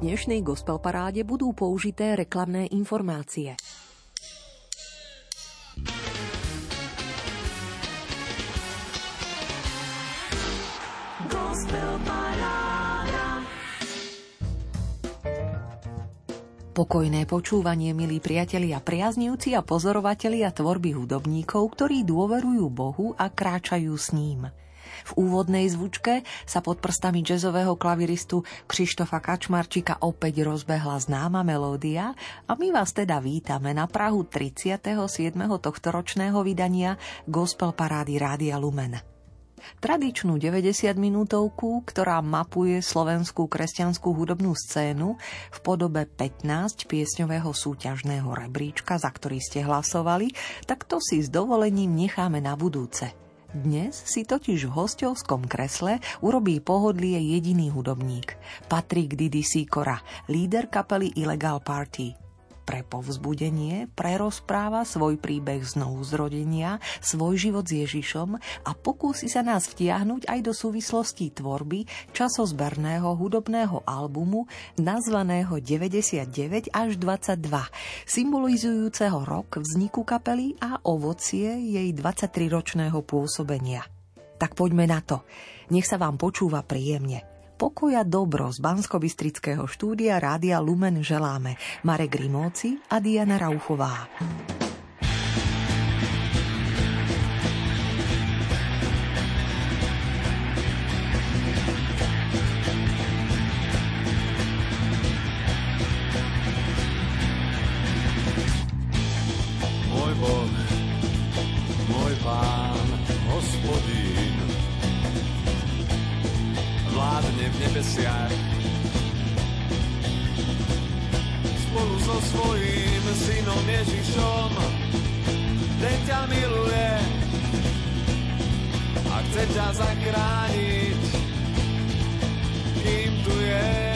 dnešnej gospel paráde budú použité reklamné informácie. Pokojné počúvanie, milí priatelia, priaznivci a pozorovatelia tvorby hudobníkov, ktorí dôverujú Bohu a kráčajú s ním. V úvodnej zvučke sa pod prstami jazzového klaviristu Krištofa Kačmarčika opäť rozbehla známa melódia a my vás teda vítame na Prahu 37. tohtoročného vydania Gospel Parády Rádia Lumen. Tradičnú 90 minútovku, ktorá mapuje slovenskú kresťanskú hudobnú scénu v podobe 15 piesňového súťažného rebríčka, za ktorý ste hlasovali, tak to si s dovolením necháme na budúce. Dnes si totiž v hostovskom kresle urobí pohodlie jediný hudobník, Patrik Didi Sikora, líder kapely Illegal Party pre povzbudenie prerozpráva svoj príbeh znovu zrodenia, svoj život s Ježišom a pokúsi sa nás vtiahnuť aj do súvislostí tvorby časozberného hudobného albumu nazvaného 99 až 22, symbolizujúceho rok vzniku kapely a ovocie jej 23-ročného pôsobenia. Tak poďme na to. Nech sa vám počúva príjemne pokoja dobro z bansko štúdia Rádia Lumen želáme Marek Rimóci a Diana Rauchová. Nebesiach. Spolu so svojím synom Ježišom, ten ťa miluje a chce ťa zachrániť, kým tu je.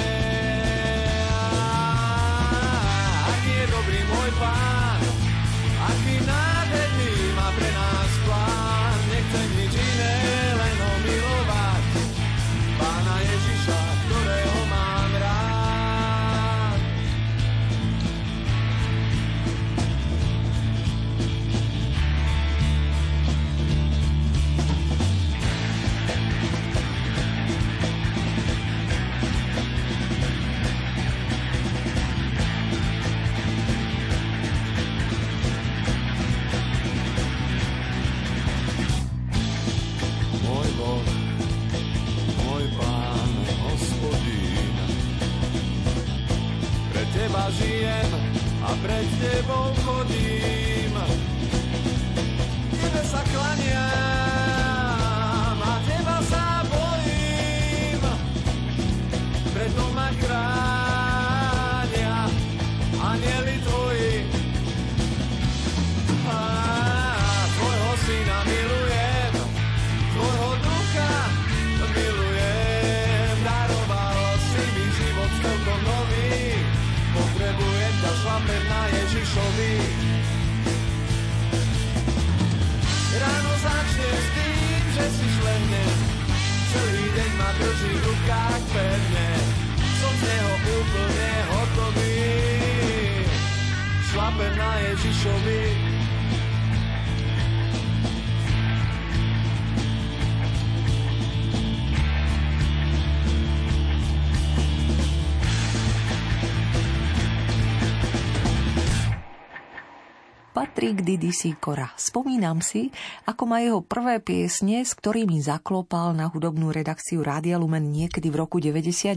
Patrik Didi Sikora. Spomínam si, ako ma jeho prvé piesne, s ktorými zaklopal na hudobnú redakciu Rádia Lumen niekedy v roku 99,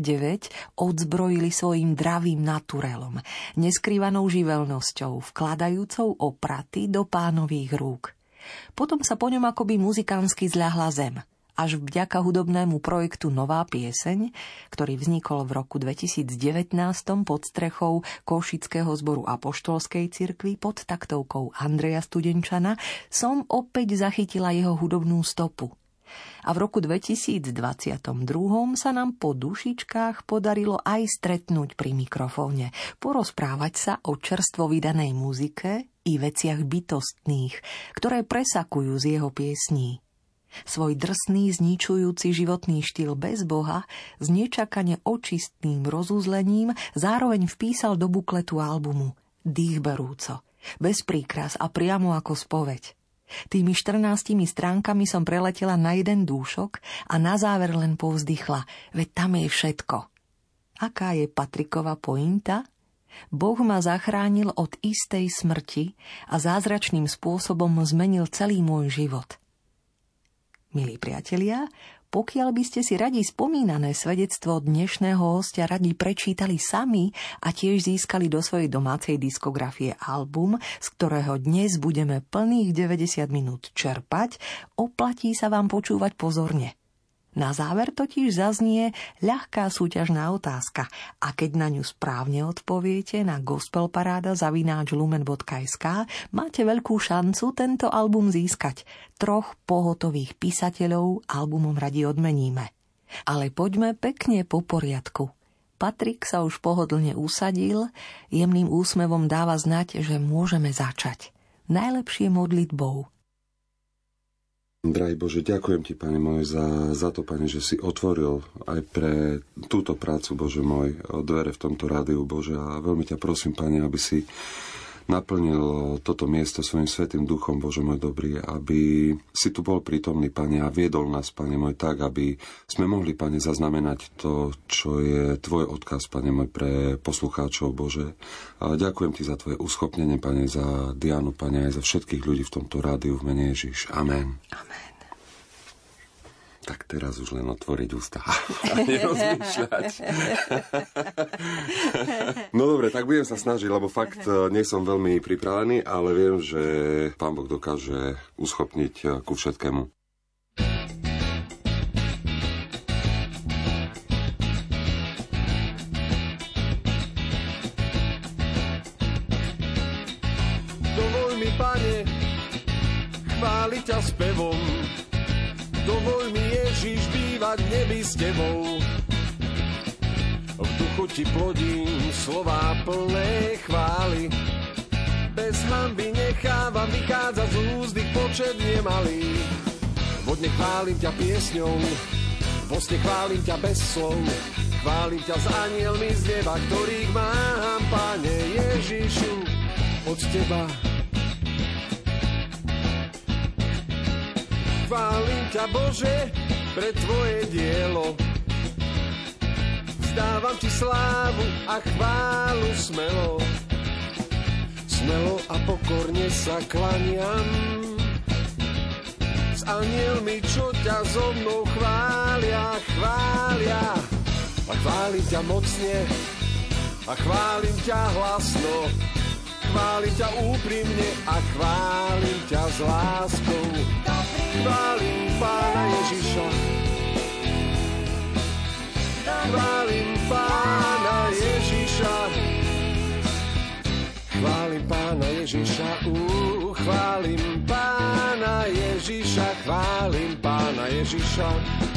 odzbrojili svojim dravým naturelom, neskrývanou živelnosťou, vkladajúcou opraty do pánových rúk. Potom sa po ňom akoby muzikánsky zľahla zem – až vďaka hudobnému projektu Nová pieseň, ktorý vznikol v roku 2019 pod strechou Košického zboru Apoštolskej cirkvi pod taktovkou Andreja Studenčana, som opäť zachytila jeho hudobnú stopu. A v roku 2022 sa nám po dušičkách podarilo aj stretnúť pri mikrofóne, porozprávať sa o čerstvo vydanej muzike i veciach bytostných, ktoré presakujú z jeho piesní. Svoj drsný, zničujúci životný štýl bez Boha s nečakane očistným rozúzlením zároveň vpísal do bukletu albumu Dýchberúco, bez príkras a priamo ako spoveď. Tými 14 stránkami som preletela na jeden dúšok a na záver len povzdychla, veď tam je všetko. Aká je Patriková pointa? Boh ma zachránil od istej smrti a zázračným spôsobom zmenil celý môj život – Milí priatelia, pokiaľ by ste si radi spomínané svedectvo dnešného hostia radi prečítali sami a tiež získali do svojej domácej diskografie album, z ktorého dnes budeme plných 90 minút čerpať, oplatí sa vám počúvať pozorne. Na záver totiž zaznie ľahká súťažná otázka a keď na ňu správne odpoviete na gospelparáda.lumen.sk máte veľkú šancu tento album získať. Troch pohotových písateľov albumom radi odmeníme. Ale poďme pekne po poriadku. Patrik sa už pohodlne usadil, jemným úsmevom dáva znať, že môžeme začať. Najlepšie modlitbou – Drahý Bože, ďakujem Ti, Pane môj, za, za to, Pane, že si otvoril aj pre túto prácu, Bože môj, dvere v tomto rádiu, Bože. A veľmi ťa prosím, Pane, aby si naplnil toto miesto svojim svetým duchom, Bože môj dobrý, aby si tu bol prítomný, Pane, a viedol nás, Pane môj, tak, aby sme mohli, Pane, zaznamenať to, čo je Tvoj odkaz, Pane môj, pre poslucháčov, Bože. A ďakujem Ti za Tvoje uschopnenie, Pane, za Dianu, Pane, aj za všetkých ľudí v tomto rádiu v mene Ježiš. Amen. Amen tak teraz už len otvoriť ústa a nerozmýšľať. no dobre, tak budem sa snažiť, lebo fakt eh, nie som veľmi pripravený, ale viem, že pán Boh dokáže uschopniť eh, ku všetkému. Dovol mi, pane, chváliť ťa spevom, V nebi s tebou. V duchu ti plodím slová plné chvály. Bez hamby nechávam vychádzať z úzdy počet nemalý. Vodne chválim ťa piesňou, vo sne chválim ťa bez slov. Chválim ťa s anielmi z neba, ktorých mám, Pane Ježišu, od teba Chválim ťa Bože pre tvoje dielo. Vzdávam ti slávu a chválu smelo. Smelo a pokorne sa klaniam. S anielmi, čo ťa so mnou chvália, chvália. A chválim ťa mocne a chválim ťa hlasno. Chválim ťa úprimne a chválim ťa s láskou chválim Pána Ježiša. Chválim Pána Ježiša. Chválim Pána Ježiša, uh, chválim Pána Ježiša, chválim Pána Ježiša.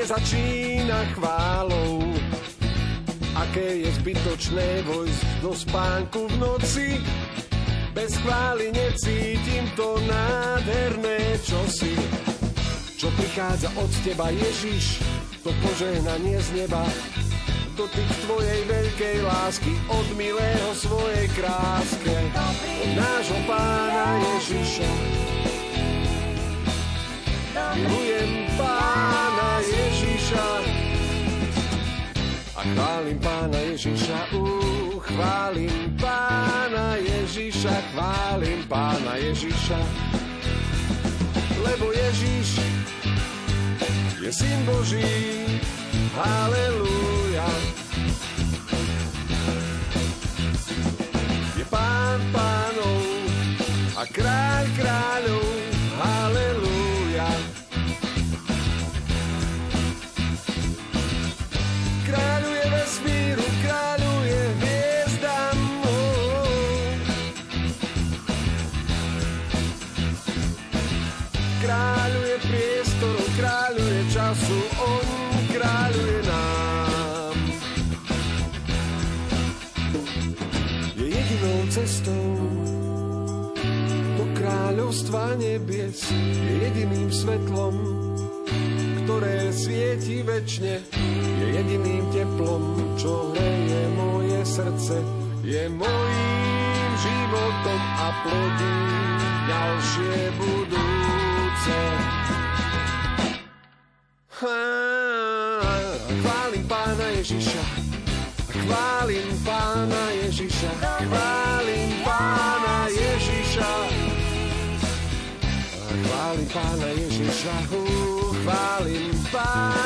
Nezačína chválou. Aké je zbytočné vojsť do spánku v noci, bez chvály necítim to nádherné čosi. Čo prichádza od teba Ježiš, to požehnanie z neba, dotyk tvojej veľkej lásky od milého svojej kráske. Od nášho pána Ježiša. Milujem pána Ježiša a chválim pána Ježiša uh, chválim pána Ježiša chválim pána Ježiša lebo Ježiš je syn Boží Halelúja. Je pán pánov a kráľ kráľov. kráľuje času, on kráľuje nám. Je jedinou cestou do kráľovstva nebies, je jediným svetlom, ktoré svieti večne, je jediným teplom, čo hreje moje srdce, je mojím životom a plodí ďalšie budúce. Chválim Pána Ježiša, chválim Pána Ježiša, chválim Pána Ježiša, chválim Pána Ježiša, chválim Pána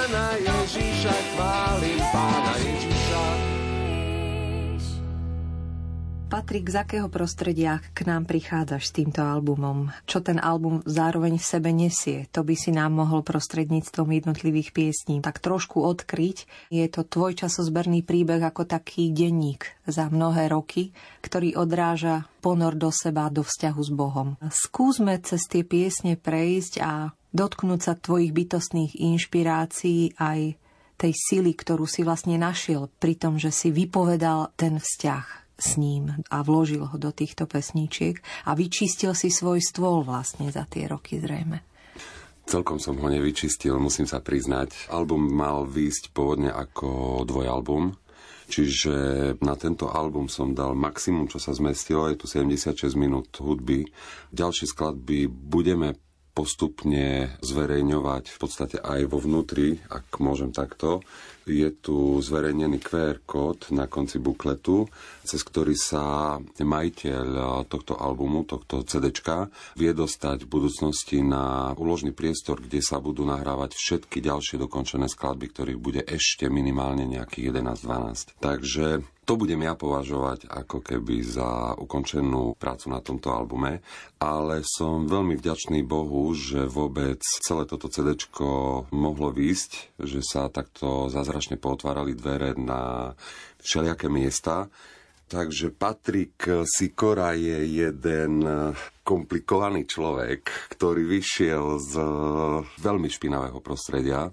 Patrik, z akého prostredia k nám prichádzaš s týmto albumom? Čo ten album zároveň v sebe nesie? To by si nám mohol prostredníctvom jednotlivých piesní tak trošku odkryť. Je to tvoj časozberný príbeh ako taký denník za mnohé roky, ktorý odráža ponor do seba, do vzťahu s Bohom. Skúsme cez tie piesne prejsť a dotknúť sa tvojich bytostných inšpirácií aj tej sily, ktorú si vlastne našiel pri tom, že si vypovedal ten vzťah s ním a vložil ho do týchto pesníčiek a vyčistil si svoj stôl vlastne za tie roky zrejme. Celkom som ho nevyčistil, musím sa priznať. Album mal výjsť pôvodne ako dvojalbum, čiže na tento album som dal maximum, čo sa zmestilo, je tu 76 minút hudby. Ďalšie skladby budeme postupne zverejňovať v podstate aj vo vnútri, ak môžem takto je tu zverejnený QR kód na konci bukletu, cez ktorý sa majiteľ tohto albumu, tohto CD vie dostať v budúcnosti na úložný priestor, kde sa budú nahrávať všetky ďalšie dokončené skladby, ktorých bude ešte minimálne nejakých 11-12. Takže to budem ja považovať ako keby za ukončenú prácu na tomto albume, ale som veľmi vďačný Bohu, že vôbec celé toto CD mohlo výjsť, že sa takto zázračne potvárali dvere na všelijaké miesta. Takže Patrik Sikora je jeden komplikovaný človek, ktorý vyšiel z veľmi špinavého prostredia,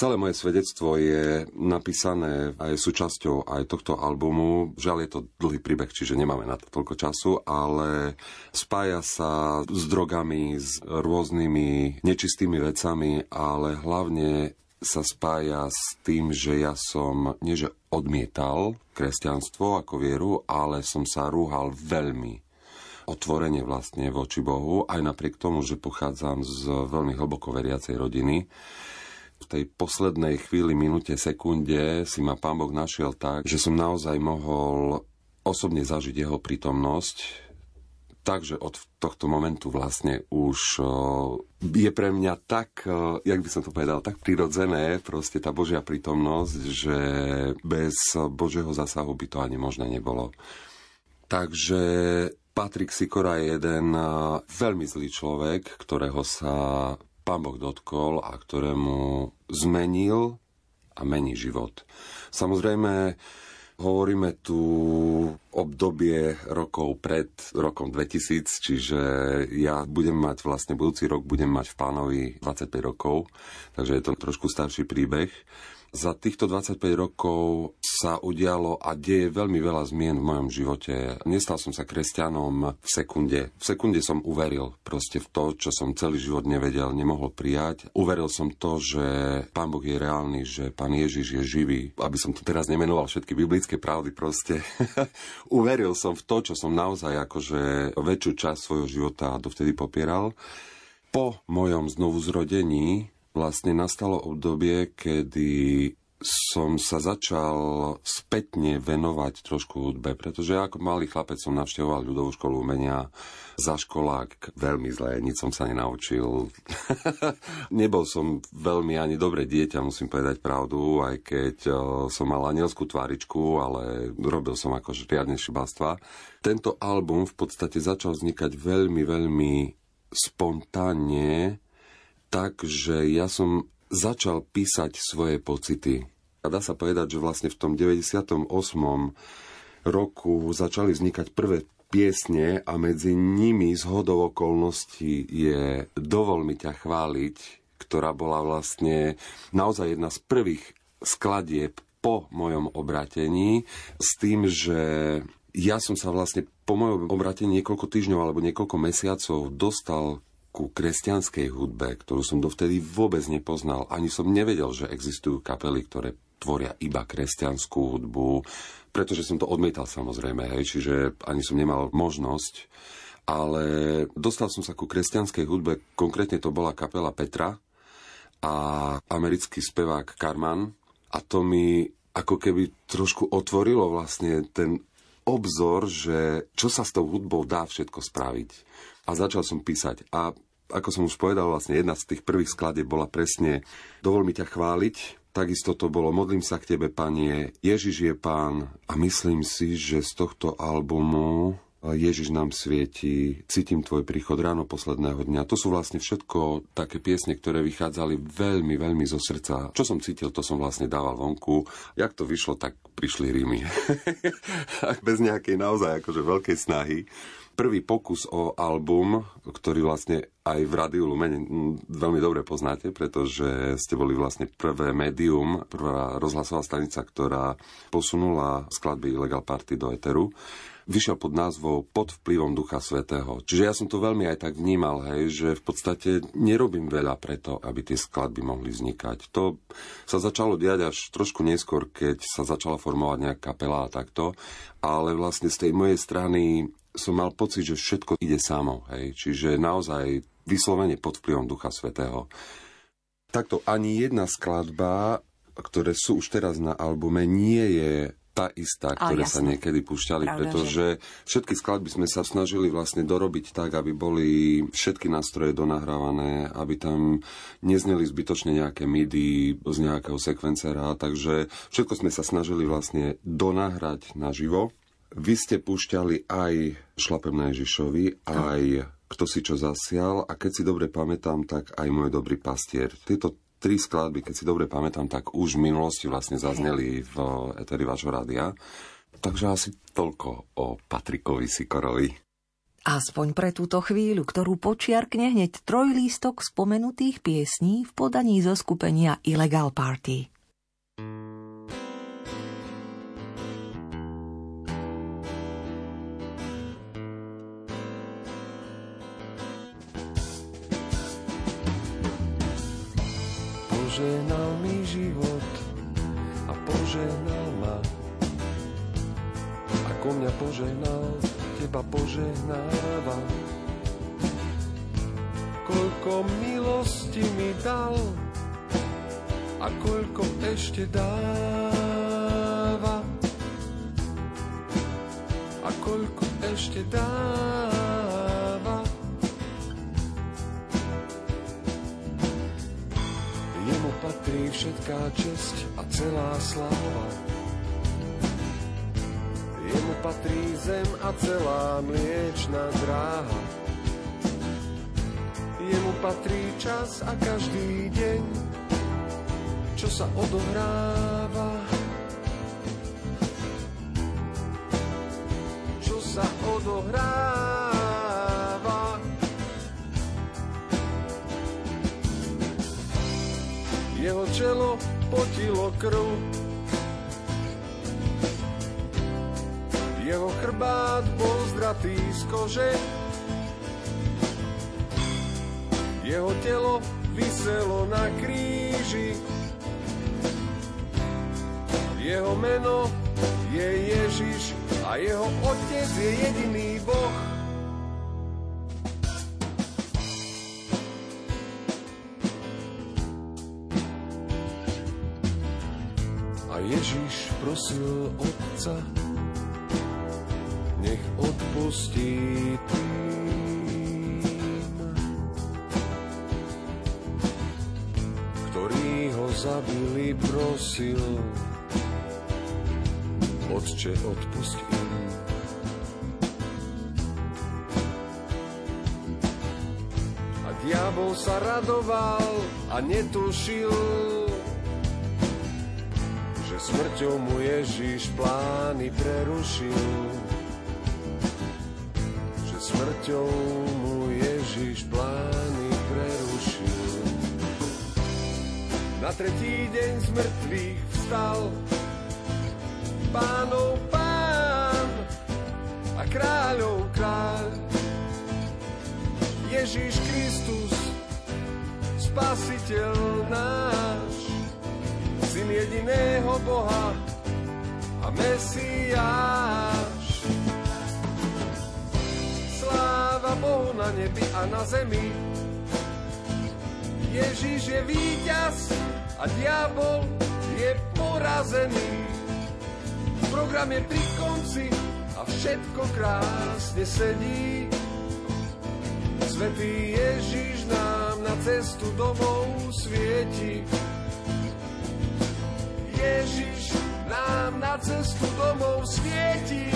Celé moje svedectvo je napísané a je súčasťou aj tohto albumu. Žiaľ je to dlhý príbeh, čiže nemáme na to toľko času, ale spája sa s drogami, s rôznymi nečistými vecami, ale hlavne sa spája s tým, že ja som nie že odmietal kresťanstvo ako vieru, ale som sa rúhal veľmi otvorene vlastne voči Bohu, aj napriek tomu, že pochádzam z veľmi hlboko veriacej rodiny. V tej poslednej chvíli, minúte, sekunde si ma pán Boh našiel tak, že som naozaj mohol osobne zažiť jeho prítomnosť, takže od tohto momentu vlastne už je pre mňa tak, jak by som to povedal, tak prirodzené proste tá Božia prítomnosť, že bez Božieho zásahu by to ani možné nebolo. Takže Patrik Sikora je jeden veľmi zlý človek, ktorého sa pán Boh dotkol a ktorému zmenil a mení život. Samozrejme, hovoríme tu obdobie rokov pred rokom 2000, čiže ja budem mať vlastne budúci rok, budem mať v pánovi 25 rokov, takže je to trošku starší príbeh. Za týchto 25 rokov sa udialo a deje veľmi veľa zmien v mojom živote. Nestal som sa kresťanom v sekunde. V sekunde som uveril proste v to, čo som celý život nevedel, nemohol prijať. Uveril som to, že Pán Boh je reálny, že Pán Ježiš je živý. Aby som tu teraz nemenoval všetky biblické pravdy proste. Uveril som v to, čo som naozaj akože väčšiu časť svojho života dovtedy popieral. Po mojom znovuzrodení vlastne nastalo obdobie, kedy som sa začal spätne venovať trošku hudbe, pretože ako malý chlapec som navštevoval ľudovú školu umenia za školák veľmi zlé, nič som sa nenaučil. Nebol som veľmi ani dobré dieťa, musím povedať pravdu, aj keď som mal anielskú tváričku, ale robil som akože riadne šibalstva. Tento album v podstate začal vznikať veľmi, veľmi spontánne, tak, že ja som začal písať svoje pocity. A dá sa povedať, že vlastne v tom 98. roku začali vznikať prvé piesne a medzi nimi z hodov okolností je Dovol mi ťa chváliť, ktorá bola vlastne naozaj jedna z prvých skladieb po mojom obratení s tým, že ja som sa vlastne po mojom obratení niekoľko týždňov alebo niekoľko mesiacov dostal ku kresťanskej hudbe, ktorú som dovtedy vôbec nepoznal. Ani som nevedel, že existujú kapely, ktoré tvoria iba kresťanskú hudbu, pretože som to odmietal samozrejme, hej, čiže ani som nemal možnosť. Ale dostal som sa ku kresťanskej hudbe, konkrétne to bola kapela Petra a americký spevák Karman a to mi ako keby trošku otvorilo vlastne ten obzor, že čo sa s tou hudbou dá všetko spraviť a začal som písať. A ako som už povedal, vlastne jedna z tých prvých skladieb bola presne Dovol mi ťa chváliť, Takisto to bolo Modlím sa k tebe, Panie, Ježiš je Pán a myslím si, že z tohto albumu Ježiš nám svieti, cítim tvoj príchod ráno posledného dňa. To sú vlastne všetko také piesne, ktoré vychádzali veľmi, veľmi zo srdca. Čo som cítil, to som vlastne dával vonku. Jak to vyšlo, tak prišli rímy. Bez nejakej naozaj akože veľkej snahy prvý pokus o album, ktorý vlastne aj v Radiu Lumen veľmi dobre poznáte, pretože ste boli vlastne prvé médium, prvá rozhlasová stanica, ktorá posunula skladby Legal Party do Eteru vyšiel pod názvou Pod vplyvom Ducha Svetého. Čiže ja som to veľmi aj tak vnímal, hej, že v podstate nerobím veľa preto, aby tie skladby mohli vznikať. To sa začalo diať až trošku neskôr, keď sa začala formovať nejaká kapela a takto, ale vlastne z tej mojej strany som mal pocit, že všetko ide samo. Hej? Čiže naozaj vyslovene pod vplyvom Ducha Svetého. Takto ani jedna skladba, ktoré sú už teraz na albume, nie je tá istá, ktoré sa niekedy púšťali, Pravda, pretože že... všetky skladby sme sa snažili vlastne dorobiť tak, aby boli všetky nástroje donahrávané, aby tam nezneli zbytočne nejaké midi z nejakého sekvencera, takže všetko sme sa snažili vlastne donahrať naživo vy ste púšťali aj Šlapem na Ježišovi, aj Kto si čo zasial a keď si dobre pamätám, tak aj Môj dobrý pastier. Tieto tri skladby, keď si dobre pamätám, tak už v minulosti vlastne zazneli v Eteri vášho rádia. Takže asi toľko o Patrikovi Sikorovi. Aspoň pre túto chvíľu, ktorú počiarkne hneď trojlístok spomenutých piesní v podaní zo skupenia Illegal Party. Požehnal mi život a požehnal ma. Ako mňa požehnal, teba požehnáva. Koľko milosti mi dal a koľko ešte dáva. A koľko ešte dáva. Patrí všetká česť a celá sláva. Jemu patrí zem a celá mliečná dráha. Jemu patrí čas a každý deň, čo sa odohráva. Čo sa odohráva. Jeho čelo potilo krv. Jeho chrbát bol zdratý z kože, jeho telo vyselo na kríži. Jeho meno je Ježiš a jeho otec je jediný Boh. Prosil Otca, nech odpustí tým, ktorí ho zabili, prosil, Otče, odpust. A diabol sa radoval a netušil, smrťou mu Ježiš plány prerušil. Že smrťou mu Ježiš plány prerušil. Na tretí deň z mŕtvych vstal pánov pán a kráľov kráľ. Ježiš Kristus, Spasiteľ náš, Syn jediného Boha a Mesiáš. Sláva Bohu na nebi a na zemi, Ježiš je víťaz a diabol je porazený. Program je pri konci a všetko krásne sedí. Svetý Ježiš nám na cestu domov svieti. Ježiš nám na cestu domov svieti.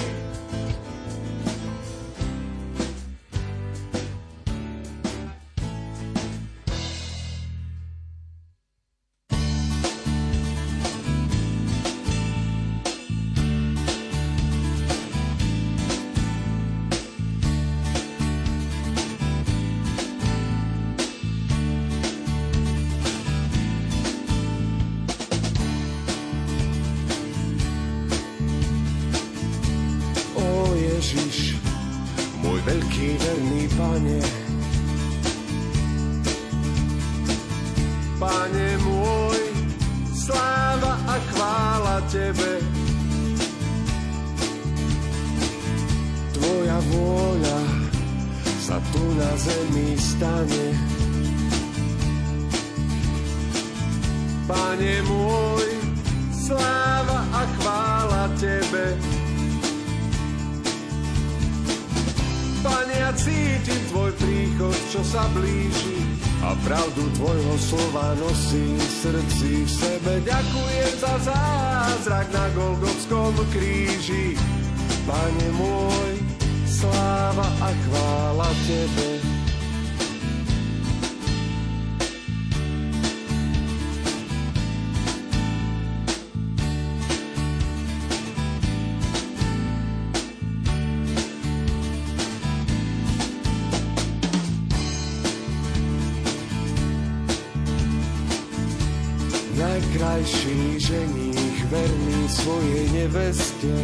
Najkrajší ženích verný svojej neveste.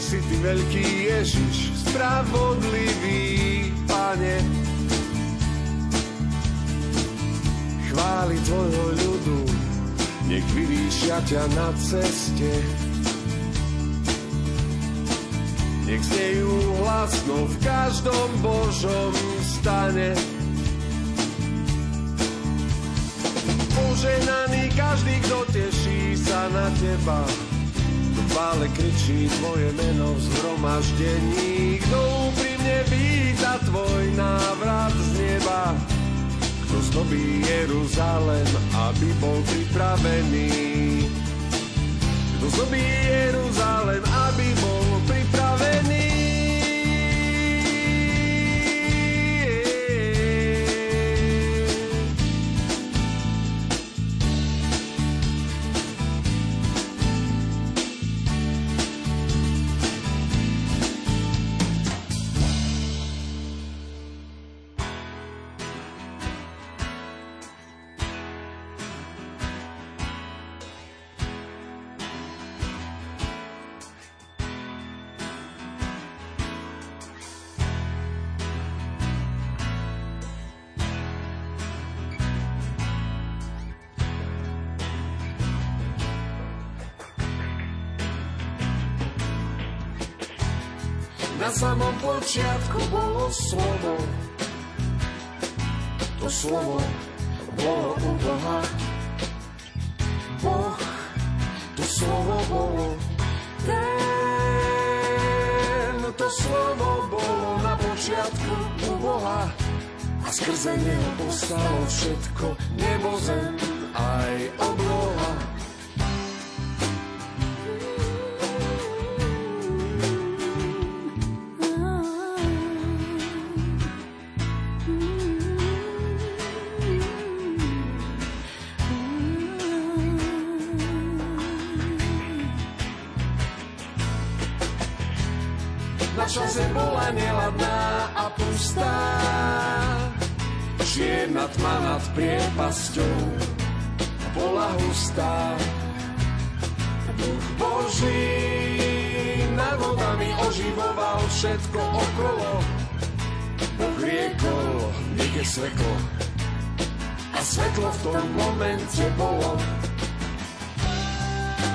Si ty veľký Ježiš, spravodlivý pane. Chváli tvojho ľudu, nech vyvýšia ťa na ceste. Nech znejú hlasno v každom Božom stane. Každý, kto teší sa na teba. Kto chvále kričí tvoje meno v zhromaždení, kto úprimne víta tvoj návrat z neba. Kto zdobí Jeruzalem, aby bol pripravený. Kto zdobí Jeruzalem, aby bol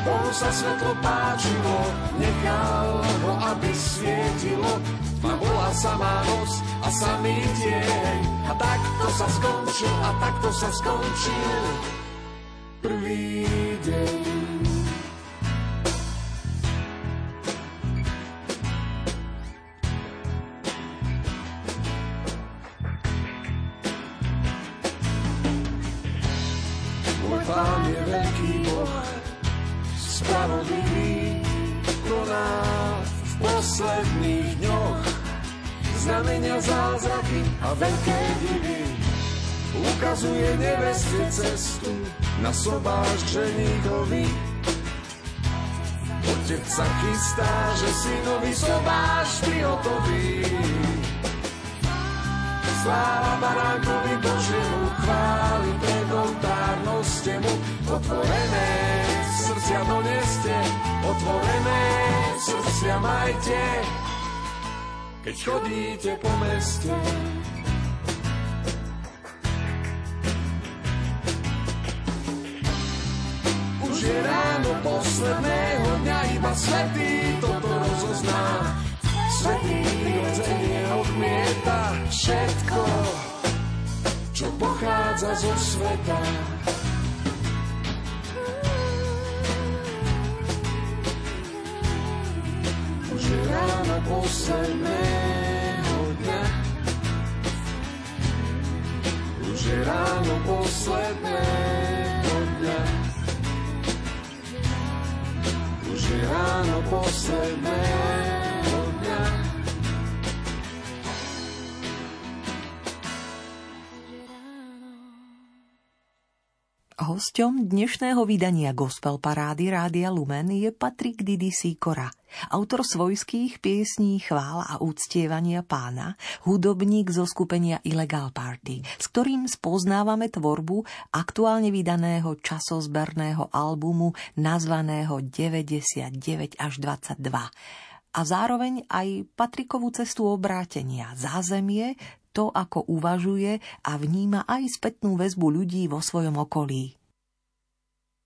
Bohu sa svetlo páčilo, nechal ho, aby svietilo. Tma bola samá noc a samý tieň. A takto sa skončil, a takto sa skončil prvý deň. Na sobáš ženíkovi. Otec sa chystá, že synovi sobáš prihotoví. Sláva baránkovi Božiemu, chváli pred oltárnoste mu. Otvorené srdcia doneste, otvorené srdcia majte. Keď chodíte po meste, je ráno posledného dňa, iba svetý toto rozozná. Svetý prirodzenie odmieta všetko, čo pochádza zo sveta. Už je ráno posledného dňa, už je ráno posledného Už je ráno posledného Hosťom dnešného vydania Gospel Parády Rádia Lumen je Patrik Didi Sikora, autor svojských piesní chvála a úctievania pána, hudobník zo skupenia Illegal Party, s ktorým spoznávame tvorbu aktuálne vydaného časozberného albumu nazvaného 99 až 22 a zároveň aj Patrikovú cestu obrátenia, zázemie, to, ako uvažuje a vníma aj spätnú väzbu ľudí vo svojom okolí.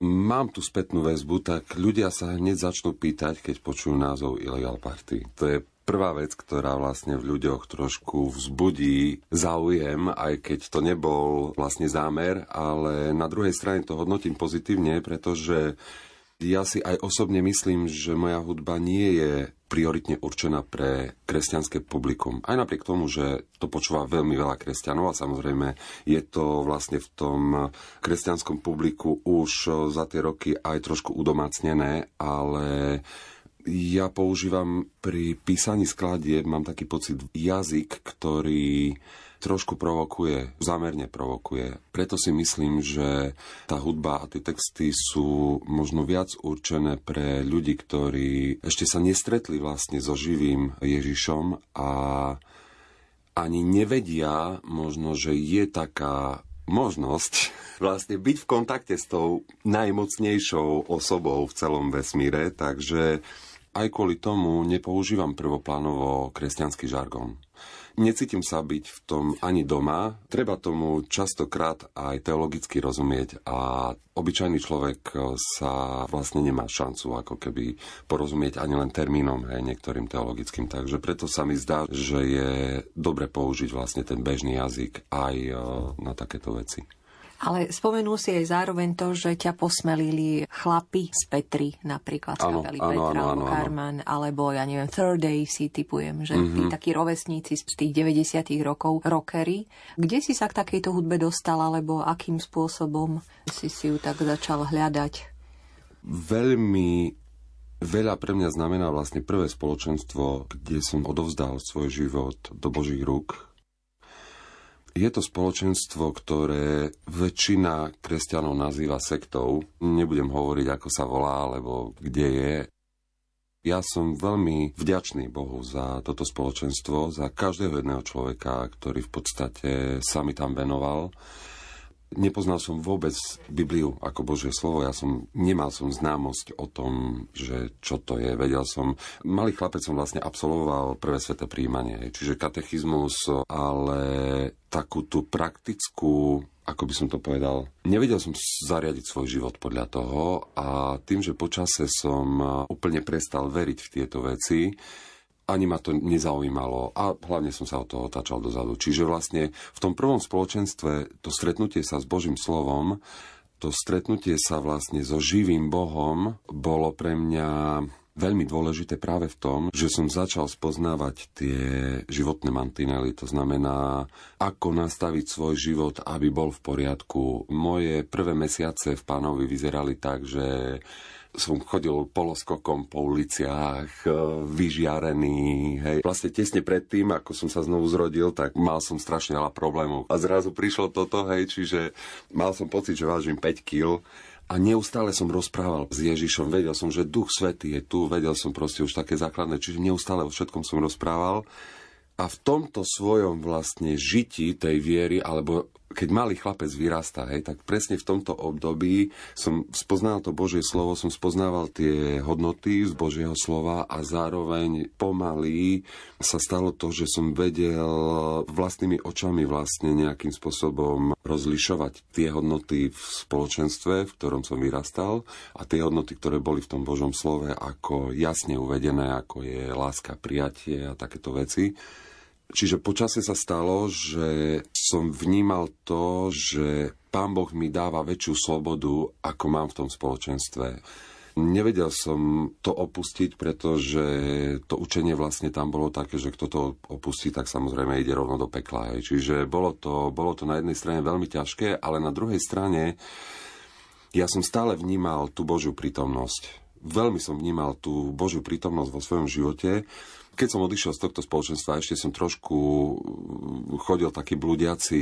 Mám tu spätnú väzbu, tak ľudia sa hneď začnú pýtať, keď počujú názov Illegal Party. To je prvá vec, ktorá vlastne v ľuďoch trošku vzbudí záujem, aj keď to nebol vlastne zámer, ale na druhej strane to hodnotím pozitívne, pretože ja si aj osobne myslím, že moja hudba nie je prioritne určená pre kresťanské publikum. Aj napriek tomu, že to počúva veľmi veľa kresťanov a samozrejme je to vlastne v tom kresťanskom publiku už za tie roky aj trošku udomácnené, ale ja používam pri písaní skladieb, mám taký pocit, jazyk, ktorý trošku provokuje, zámerne provokuje. Preto si myslím, že tá hudba a tie texty sú možno viac určené pre ľudí, ktorí ešte sa nestretli vlastne so živým Ježišom a ani nevedia možno, že je taká možnosť vlastne byť v kontakte s tou najmocnejšou osobou v celom vesmíre, takže aj kvôli tomu nepoužívam prvoplánovo kresťanský žargon. Necítim sa byť v tom ani doma. Treba tomu častokrát aj teologicky rozumieť a obyčajný človek sa vlastne nemá šancu ako keby porozumieť ani len termínom hej, niektorým teologickým. Takže preto sa mi zdá, že je dobre použiť vlastne ten bežný jazyk aj na takéto veci. Ale spomenul si aj zároveň to, že ťa posmelili chlapi z Petri, napríklad z kapely Petra alebo Carman, alebo ja neviem, Third Day si typujem, že mm-hmm. tí takí rovesníci z tých 90 rokov, rockery. Kde si sa k takejto hudbe dostal, alebo akým spôsobom si si ju tak začal hľadať? Veľmi Veľa pre mňa znamená vlastne prvé spoločenstvo, kde som odovzdal svoj život do Božích rúk, je to spoločenstvo, ktoré väčšina kresťanov nazýva sektou. Nebudem hovoriť, ako sa volá, alebo kde je. Ja som veľmi vďačný Bohu za toto spoločenstvo, za každého jedného človeka, ktorý v podstate sa mi tam venoval. Nepoznal som vôbec Bibliu ako Božie slovo. Ja som nemal som známosť o tom, že čo to je. Vedel som, malý chlapec som vlastne absolvoval prvé sveté príjmanie, čiže katechizmus, ale takú tú praktickú ako by som to povedal, nevedel som zariadiť svoj život podľa toho a tým, že počase som úplne prestal veriť v tieto veci, ani ma to nezaujímalo a hlavne som sa od toho otáčal dozadu. Čiže vlastne v tom prvom spoločenstve to stretnutie sa s Božím slovom, to stretnutie sa vlastne so živým Bohom bolo pre mňa veľmi dôležité práve v tom, že som začal spoznávať tie životné mantinely, to znamená, ako nastaviť svoj život, aby bol v poriadku. Moje prvé mesiace v pánovi vyzerali tak, že som chodil poloskokom po uliciach, e, vyžiarený, hej. Vlastne tesne predtým, ako som sa znovu zrodil, tak mal som strašne veľa problémov. A zrazu prišlo toto, hej, čiže mal som pocit, že vážim 5 kg a neustále som rozprával s Ježišom, vedel som, že Duch Svetý je tu, vedel som proste už také základné, čiže neustále o všetkom som rozprával. A v tomto svojom vlastne žití tej viery, alebo keď malý chlapec vyrastá, hej, tak presne v tomto období som spoznal to Božie slovo, som spoznával tie hodnoty z Božieho slova a zároveň pomaly sa stalo to, že som vedel vlastnými očami vlastne nejakým spôsobom rozlišovať tie hodnoty v spoločenstve, v ktorom som vyrastal a tie hodnoty, ktoré boli v tom Božom slove ako jasne uvedené, ako je láska, prijatie a takéto veci. Čiže počasie sa stalo, že som vnímal to, že Pán Boh mi dáva väčšiu slobodu, ako mám v tom spoločenstve. Nevedel som to opustiť, pretože to učenie vlastne tam bolo také, že kto to opustí, tak samozrejme ide rovno do pekla. Hej. Čiže bolo to, bolo to na jednej strane veľmi ťažké, ale na druhej strane ja som stále vnímal tú Božiu prítomnosť. Veľmi som vnímal tú Božiu prítomnosť vo svojom živote keď som odišiel z tohto spoločenstva, ešte som trošku mm, chodil taký blúdiaci,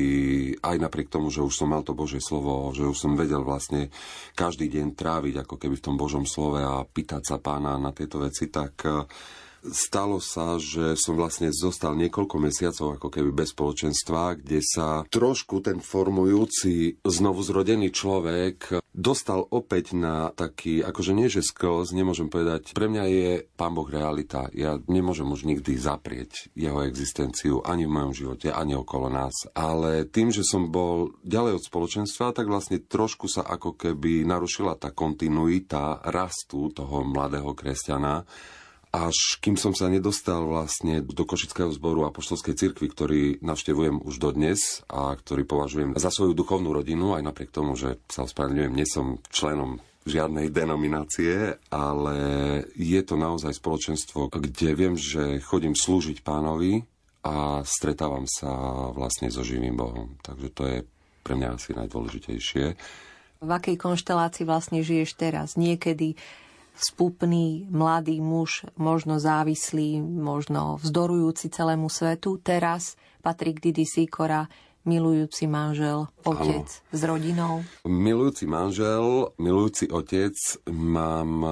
aj napriek tomu, že už som mal to Božie slovo, že už som vedel vlastne každý deň tráviť ako keby v tom Božom slove a pýtať sa pána na tieto veci, tak eh, stalo sa, že som vlastne zostal niekoľko mesiacov ako keby bez spoločenstva, kde sa trošku ten formujúci znovu zrodený človek dostal opäť na taký, akože nie že skills, nemôžem povedať, pre mňa je Pán Boh realita. Ja nemôžem už nikdy zaprieť jeho existenciu ani v mojom živote, ani okolo nás. Ale tým, že som bol ďalej od spoločenstva, tak vlastne trošku sa ako keby narušila tá kontinuita rastu toho mladého kresťana až kým som sa nedostal vlastne do Košického zboru a poštolskej cirkvi, ktorý navštevujem už dodnes a ktorý považujem za svoju duchovnú rodinu, aj napriek tomu, že sa ospravedlňujem, nie som členom žiadnej denominácie, ale je to naozaj spoločenstvo, kde viem, že chodím slúžiť pánovi a stretávam sa vlastne so živým Bohom. Takže to je pre mňa asi najdôležitejšie. V akej konštelácii vlastne žiješ teraz? Niekedy spupný mladý muž, možno závislý, možno vzdorujúci celému svetu. Teraz Patrik Didi Sikora, milujúci manžel, otec ano. s rodinou? Milujúci manžel, milujúci otec. Mám e,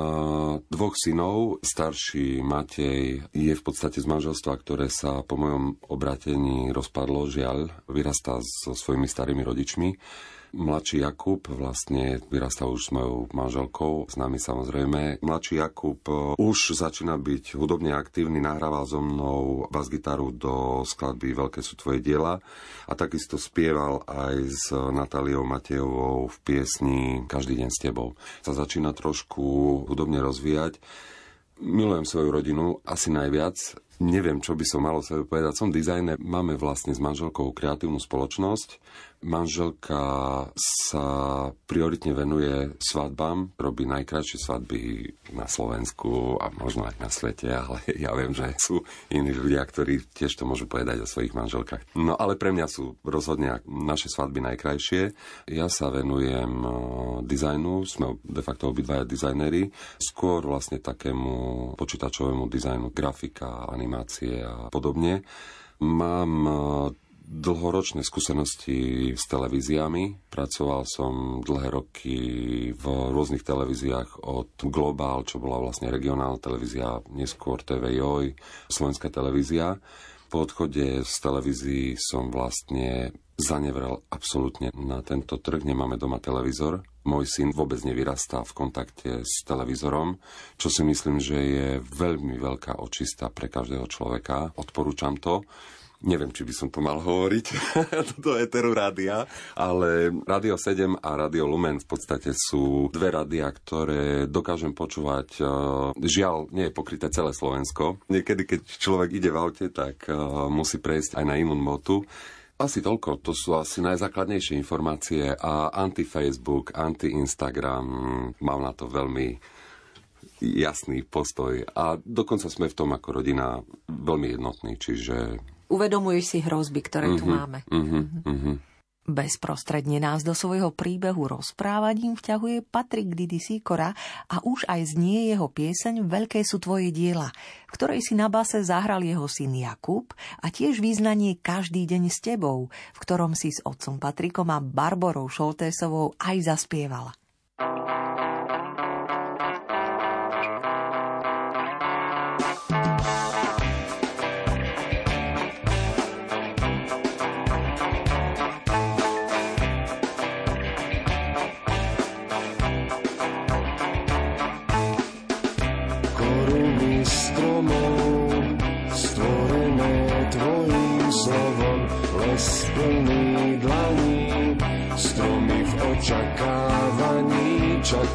dvoch synov. Starší Matej je v podstate z manželstva, ktoré sa po mojom obratení rozpadlo, žiaľ. Vyrastá so svojimi starými rodičmi. Mladší Jakub vlastne vyrastal už s mojou manželkou, s nami samozrejme. Mladší Jakub e, už začína byť hudobne aktívny, nahrával so mnou bas-gitaru do skladby Veľké sú tvoje diela a takisto spieval aj s Natáliou Matejovou v piesni Každý deň s tebou. Sa začína trošku hudobne rozvíjať. Milujem svoju rodinu asi najviac Neviem, čo by som malo sebe povedať. Som dizajner, máme vlastne s manželkou kreatívnu spoločnosť. Manželka sa prioritne venuje svadbám, robí najkrajšie svadby na Slovensku a možno aj na svete, ale ja viem, že sú iní ľudia, ktorí tiež to môžu povedať o svojich manželkách. No ale pre mňa sú rozhodne naše svadby najkrajšie. Ja sa venujem dizajnu, sme de facto obidvaja dizajneri, skôr vlastne takému počítačovému dizajnu, grafika, animácia animácie a podobne. Mám e, dlhoročné skúsenosti s televíziami. Pracoval som dlhé roky v rôznych televíziách od Global, čo bola vlastne regionálna televízia, neskôr TVJ, Slovenská televízia. Po odchode z televízií som vlastne zanevrel absolútne na tento trh. Nemáme doma televízor. Môj syn vôbec nevyrastá v kontakte s televízorom, čo si myslím, že je veľmi veľká očista pre každého človeka. Odporúčam to. Neviem, či by som to mal hovoriť do Eteru rádia, ale Radio 7 a Radio Lumen v podstate sú dve rádia, ktoré dokážem počúvať. Eh, žiaľ, nie je pokryté celé Slovensko. Niekedy, keď človek ide v aute, tak eh, musí prejsť aj na inú motu. Asi toľko, to sú asi najzákladnejšie informácie a anti-Facebook, anti-Instagram, mám na to veľmi jasný postoj a dokonca sme v tom ako rodina veľmi jednotní, čiže Uvedomuješ si hrozby, ktoré mm-hmm, tu mhm, máme. Mm-hmm, mm-hmm. Bezprostredne nás do svojho príbehu rozprávaním vťahuje Patrik Didi Sikora a už aj znie jeho pieseň Veľké sú tvoje diela, v ktorej si na base zahral jeho syn Jakub a tiež význanie Každý deň s tebou, v ktorom si s otcom Patrikom a Barborou Šoltésovou aj zaspievala.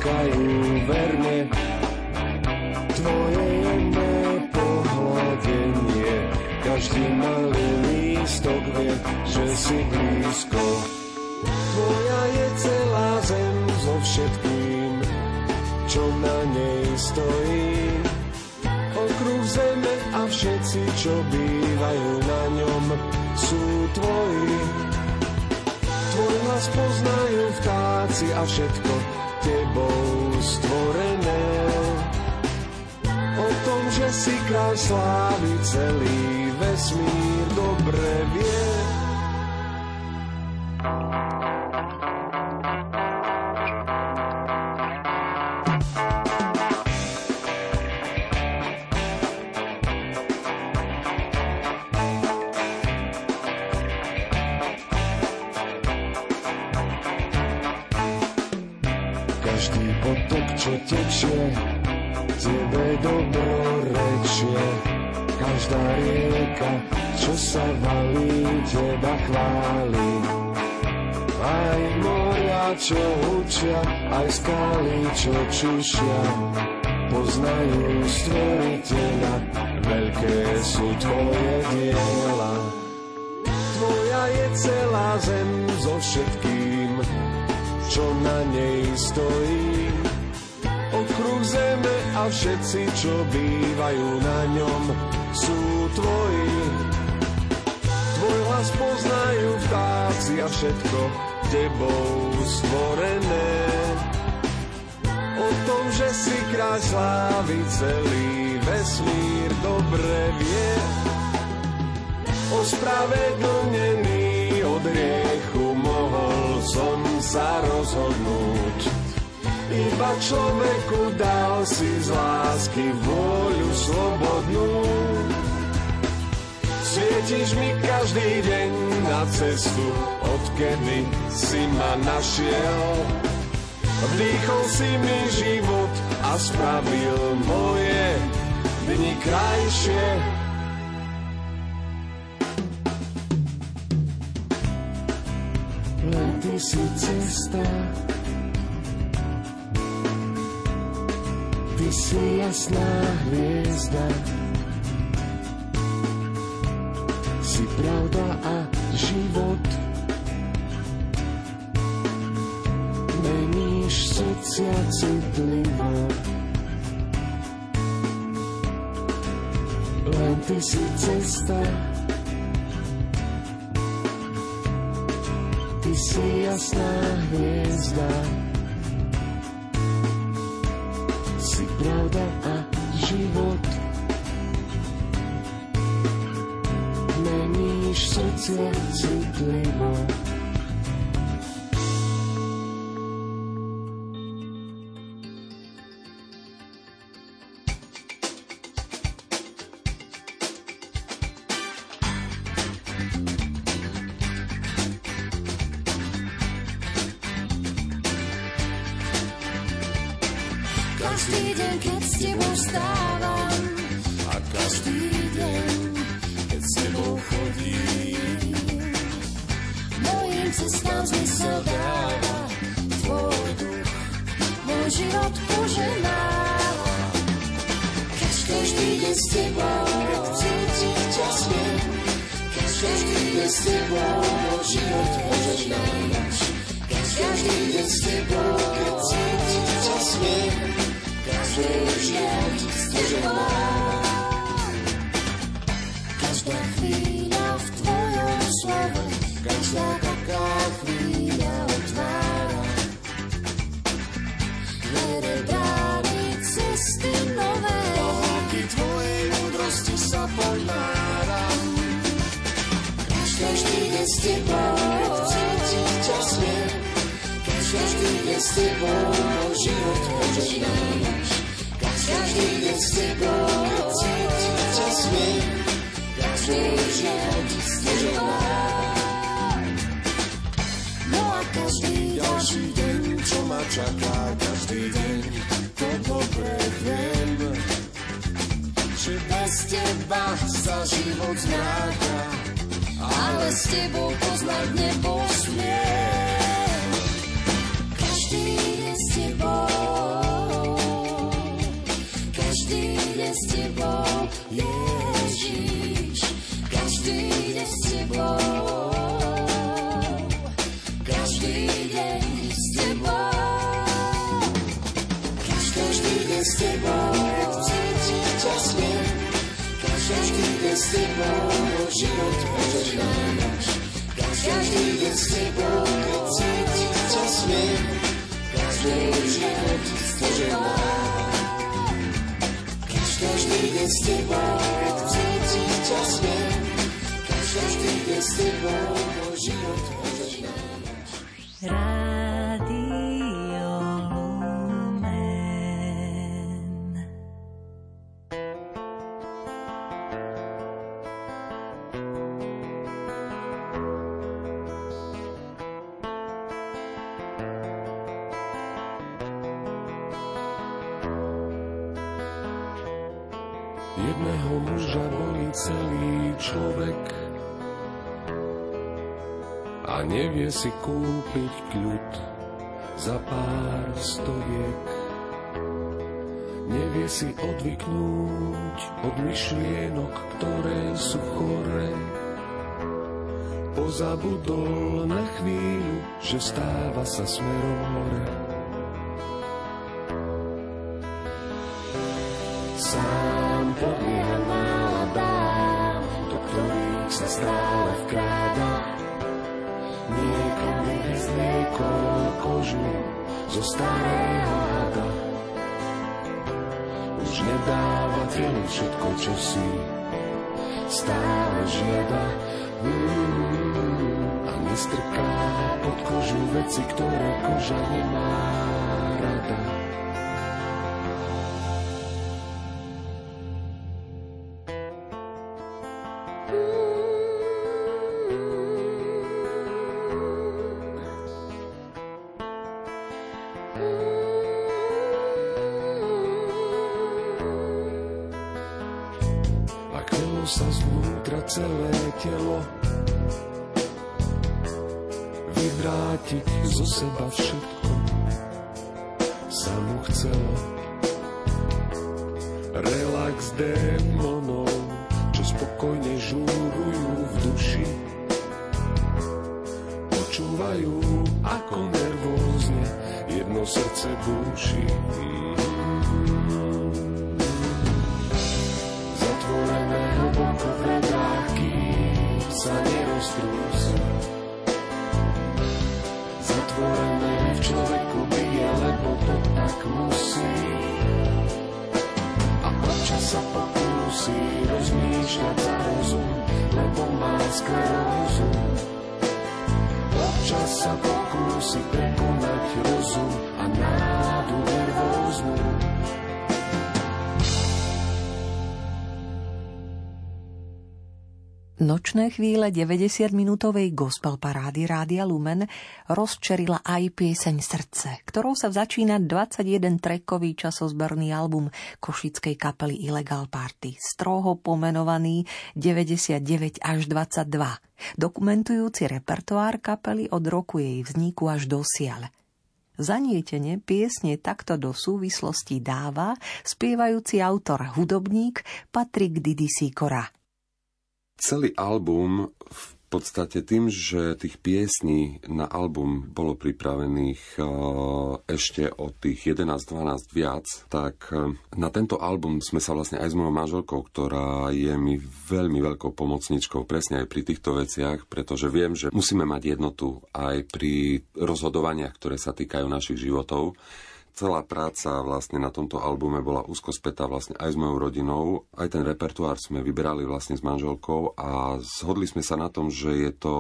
Čakajú verne. Tvoje jemné pohľadenie Každý malý lístok vie, že si blízko. Tvoja je celá zem so všetkým, čo na nej stojí. Okruh zeme a všetci, čo bývajú na ňom, sú tvoji. Tvoj hlas poznajú vtáci a všetko, tebou stvorené. O tom, že si kráľ slávy celý vesmír dobre vie. Čo čušia, poznajú stvoriteľa, veľké sú tvoje diela. Tvoja je celá zem so všetkým, čo na nej stojí. Okruh zeme a všetci, čo bývajú na ňom, sú tvoji. Tvoj hlas poznajú vtáci a všetko tebou stvorené že si kráľ slávy celý vesmír dobre vie. Ospravedlnený od riechu mohol som sa rozhodnúť. Iba človeku dal si z lásky vôľu slobodnú. Svietiš mi každý deň na cestu, odkedy si ma našiel. Vdýchol si mi život a spravil moje dni krajšie. Len ty si cesta, ty si jasná hviezda, si pravda a život. Citlivo. Len ty si cesta, ty si jasná hviezda. Si pravda a život. Meníš srdcia citlivo. život môže nájsť. si kúpiť kľud za pár stoviek. Nevie si odvyknúť od myšlienok, ktoré sú chore. Pozabudol na chvíľu, že stáva sa smerom hore. knižku zo starého hada. Už nedáva telu všetko, čo si stále žiada. Mm, a nestrká pod kožu veci, ktoré koža nemá rada. Nočné chvíle 90-minútovej gospel parády Rádia Lumen rozčerila aj pieseň Srdce, ktorou sa začína 21-trekový časozberný album košickej kapely Illegal Party, stroho pomenovaný 99 až 22, dokumentujúci repertoár kapely od roku jej vzniku až do siale. Zanietene piesne takto do súvislosti dáva spievajúci autor hudobník Patrik Didisíkora. Celý album v podstate tým, že tých piesní na album bolo pripravených e, ešte o tých 11-12 viac, tak e, na tento album sme sa vlastne aj s mojou manželkou, ktorá je mi veľmi veľkou pomocničkou presne aj pri týchto veciach, pretože viem, že musíme mať jednotu aj pri rozhodovaniach, ktoré sa týkajú našich životov celá práca vlastne na tomto albume bola úzko spätá vlastne aj s mojou rodinou. Aj ten repertoár sme vyberali vlastne s manželkou a zhodli sme sa na tom, že je to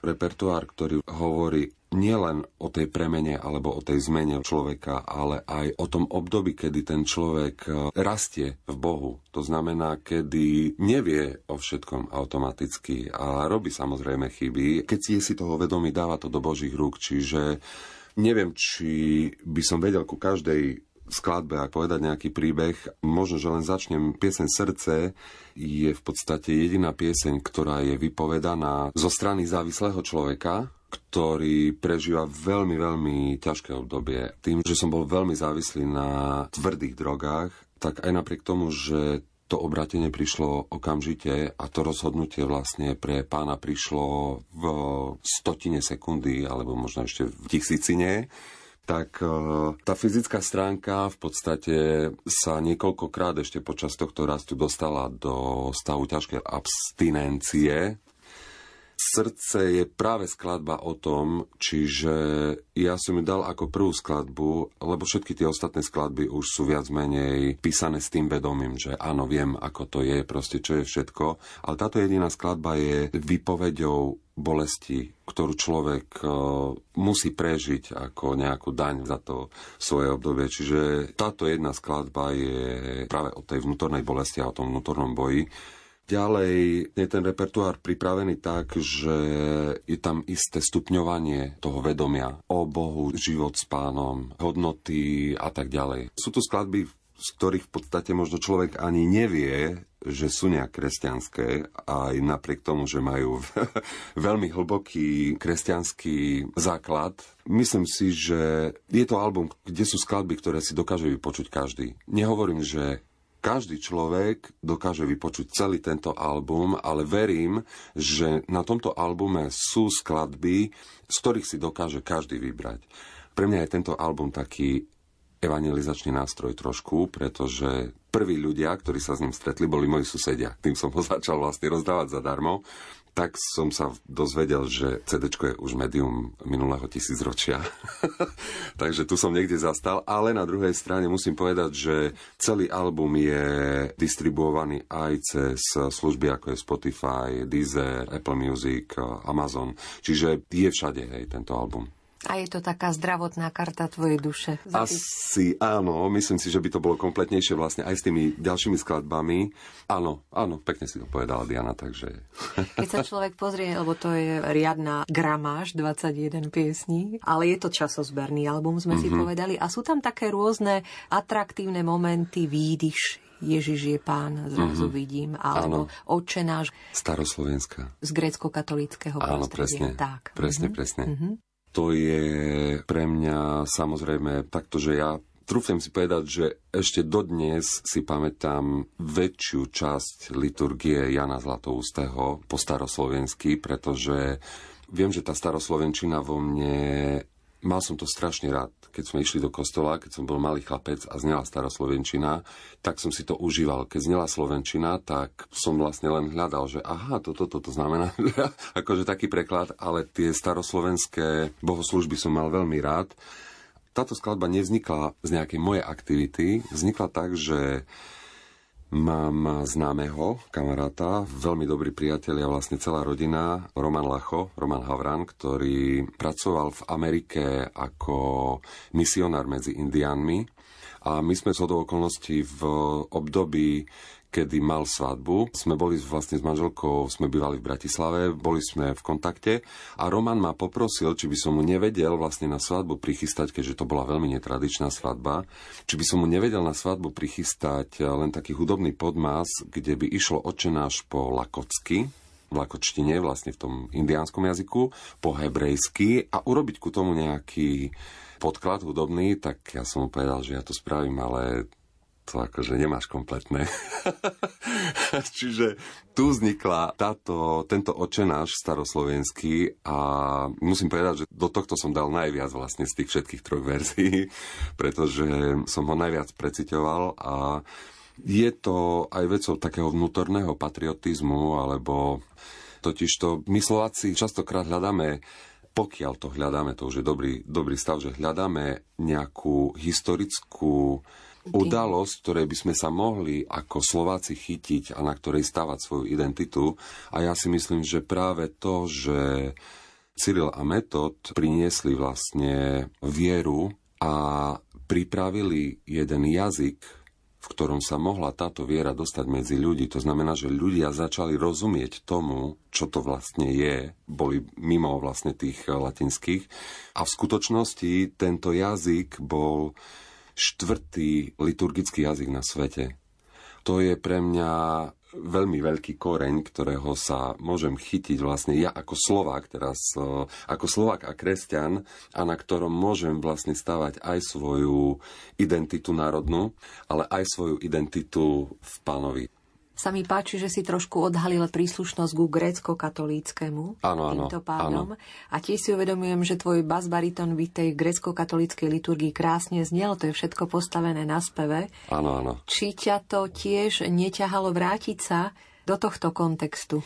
repertoár, ktorý hovorí nielen o tej premene alebo o tej zmene človeka, ale aj o tom období, kedy ten človek e, rastie v Bohu. To znamená, kedy nevie o všetkom automaticky a robí samozrejme chyby. Keď si je si toho vedomý, dáva to do Božích rúk. Čiže Neviem, či by som vedel ku každej skladbe a povedať nejaký príbeh. Možno, že len začnem. Pieseň Srdce je v podstate jediná pieseň, ktorá je vypovedaná zo strany závislého človeka, ktorý prežíva veľmi, veľmi ťažké obdobie. Tým, že som bol veľmi závislý na tvrdých drogách, tak aj napriek tomu, že to obratenie prišlo okamžite a to rozhodnutie vlastne pre pána prišlo v stotine sekundy alebo možno ešte v tisícine. Tak e, tá fyzická stránka v podstate sa niekoľkokrát ešte počas tohto rastu dostala do stavu ťažkej abstinencie, Srdce je práve skladba o tom, čiže ja som ju dal ako prvú skladbu, lebo všetky tie ostatné skladby už sú viac menej písané s tým vedomím, že áno, viem, ako to je, proste čo je všetko. Ale táto jediná skladba je vypovedou bolesti, ktorú človek uh, musí prežiť ako nejakú daň za to svoje obdobie. Čiže táto jedna skladba je práve o tej vnútornej bolesti a o tom vnútornom boji. Ďalej je ten repertoár pripravený tak, že je tam isté stupňovanie toho vedomia o Bohu, život s pánom, hodnoty a tak ďalej. Sú to skladby, z ktorých v podstate možno človek ani nevie, že sú nejak kresťanské, aj napriek tomu, že majú veľmi hlboký kresťanský základ. Myslím si, že je to album, kde sú skladby, ktoré si dokáže vypočuť každý. Nehovorím, že každý človek dokáže vypočuť celý tento album, ale verím, že na tomto albume sú skladby, z ktorých si dokáže každý vybrať. Pre mňa je tento album taký evangelizačný nástroj trošku, pretože prví ľudia, ktorí sa s ním stretli, boli moji susedia. Tým som ho začal vlastne rozdávať zadarmo tak som sa dozvedel, že CD je už médium minulého tisícročia. Takže tu som niekde zastal, ale na druhej strane musím povedať, že celý album je distribuovaný aj cez služby ako je Spotify, Deezer, Apple Music, Amazon. Čiže je všade hej, tento album. A je to taká zdravotná karta tvojej duše? Asi áno, myslím si, že by to bolo kompletnejšie vlastne aj s tými ďalšími skladbami. Áno, áno, pekne si to povedala Diana, takže... Keď sa človek pozrie, lebo to je riadna gramáž, 21 piesní, ale je to časozberný album, sme mm-hmm. si mhm. povedali. A sú tam také rôzne atraktívne momenty, výdyš, Ježiš je pán, zrazu mm-hmm. vidím, alebo Oče náš. Staroslovenská. Z grecko-katolického Áno, presne. Tak. Presne, mm-hmm. presne. Mm-hmm to je pre mňa samozrejme takto, že ja trúfnem si povedať, že ešte dodnes si pamätám väčšiu časť liturgie Jana Zlatoustého po staroslovensky, pretože viem, že tá staroslovenčina vo mne Mal som to strašne rád. Keď sme išli do kostola, keď som bol malý chlapec a znela stará slovenčina, tak som si to užíval. Keď znela slovenčina, tak som vlastne len hľadal, že aha, toto, toto to znamená, akože taký preklad, ale tie staroslovenské bohoslužby som mal veľmi rád. Táto skladba nevznikla z nejakej mojej aktivity, vznikla tak, že Mám známeho kamaráta, veľmi dobrý priateľ a vlastne celá rodina, Roman Lacho, Roman Havran, ktorý pracoval v Amerike ako misionár medzi Indiánmi. A my sme z okolností v období kedy mal svadbu. Sme boli vlastne s manželkou, sme bývali v Bratislave, boli sme v kontakte a Roman ma poprosil, či by som mu nevedel vlastne na svadbu prichystať, keďže to bola veľmi netradičná svadba, či by som mu nevedel na svadbu prichystať len taký hudobný podmas, kde by išlo očenáš po lakocky, v lakočtine, vlastne v tom indiánskom jazyku, po hebrejsky a urobiť ku tomu nejaký podklad hudobný, tak ja som mu povedal, že ja to spravím, ale to akože nemáš kompletné. Čiže tu vznikla táto, tento očenáš staroslovenský a musím povedať, že do tohto som dal najviac vlastne z tých všetkých troch verzií, pretože som ho najviac precitoval a je to aj vecou takého vnútorného patriotizmu, alebo totižto my Slováci častokrát hľadáme pokiaľ to hľadáme, to už je dobrý, dobrý stav, že hľadáme nejakú historickú udalosť, ktorej by sme sa mohli ako Slováci chytiť a na ktorej stavať svoju identitu. A ja si myslím, že práve to, že Cyril a Metod priniesli vlastne vieru a pripravili jeden jazyk, v ktorom sa mohla táto viera dostať medzi ľudí. To znamená, že ľudia začali rozumieť tomu, čo to vlastne je. Boli mimo vlastne tých latinských. A v skutočnosti tento jazyk bol štvrtý liturgický jazyk na svete. To je pre mňa veľmi veľký koreň, ktorého sa môžem chytiť vlastne ja ako Slovák teraz, e, ako Slovák a kresťan a na ktorom môžem vlastne stavať aj svoju identitu národnú, ale aj svoju identitu v pánovi sa mi páči, že si trošku odhalil príslušnosť ku grécko-katolíckému. Áno. Týmto pádom. Áno. A tiež si uvedomujem, že tvoj bas-bariton by tej grécko-katolíckej liturgii krásne znel. To je všetko postavené na speve. Áno, áno. Či ťa to tiež neťahalo vrátiť sa do tohto kontextu?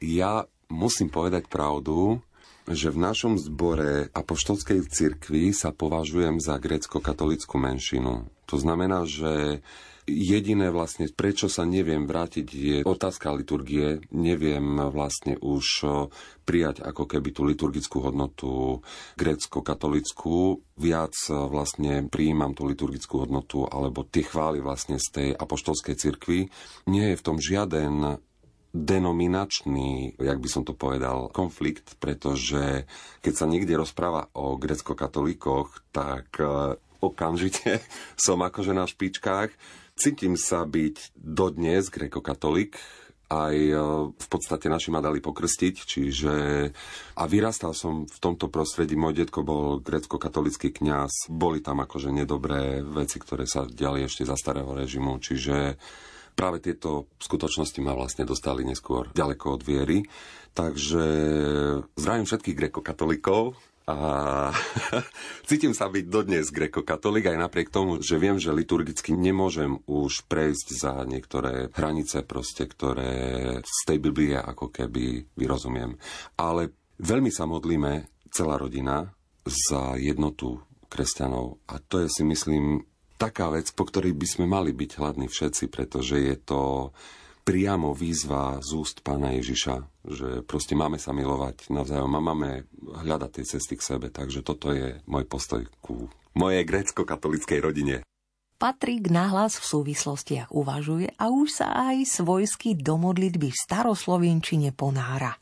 Ja musím povedať pravdu, že v našom zbore apoštolskej cirkvi sa považujem za grécko-katolickú menšinu. To znamená, že Jediné vlastne, prečo sa neviem vrátiť, je otázka liturgie. Neviem vlastne už prijať ako keby tú liturgickú hodnotu grécko-katolickú. Viac vlastne prijímam tú liturgickú hodnotu alebo tie chvály vlastne z tej apoštolskej cirkvi. Nie je v tom žiaden denominačný, jak by som to povedal, konflikt, pretože keď sa niekde rozpráva o grecko-katolíkoch, tak okamžite som akože na špičkách Cítim sa byť dodnes grekokatolík, aj e, v podstate naši ma dali pokrstiť, čiže a vyrastal som v tomto prostredí, môj detko bol grecko-katolický kňaz, boli tam akože nedobré veci, ktoré sa diali ešte za starého režimu, čiže práve tieto skutočnosti ma vlastne dostali neskôr ďaleko od viery. Takže zdravím všetkých grekokatolíkov, a cítim sa byť dodnes grekokatolík aj napriek tomu, že viem, že liturgicky nemôžem už prejsť za niektoré hranice, proste, ktoré z tej Biblie ako keby vyrozumiem. Ale veľmi sa modlíme, celá rodina, za jednotu kresťanov. A to je si myslím taká vec, po ktorej by sme mali byť hladní všetci, pretože je to priamo výzva z úst pána Ježiša, že proste máme sa milovať navzájom a máme hľadať tie cesty k sebe. Takže toto je môj postoj ku mojej grécko-katolickej rodine. Patrik nahlas v súvislostiach uvažuje a už sa aj svojsky do modlitby v staroslovenčine ponára.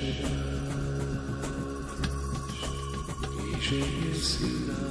Na veky vekov, na veky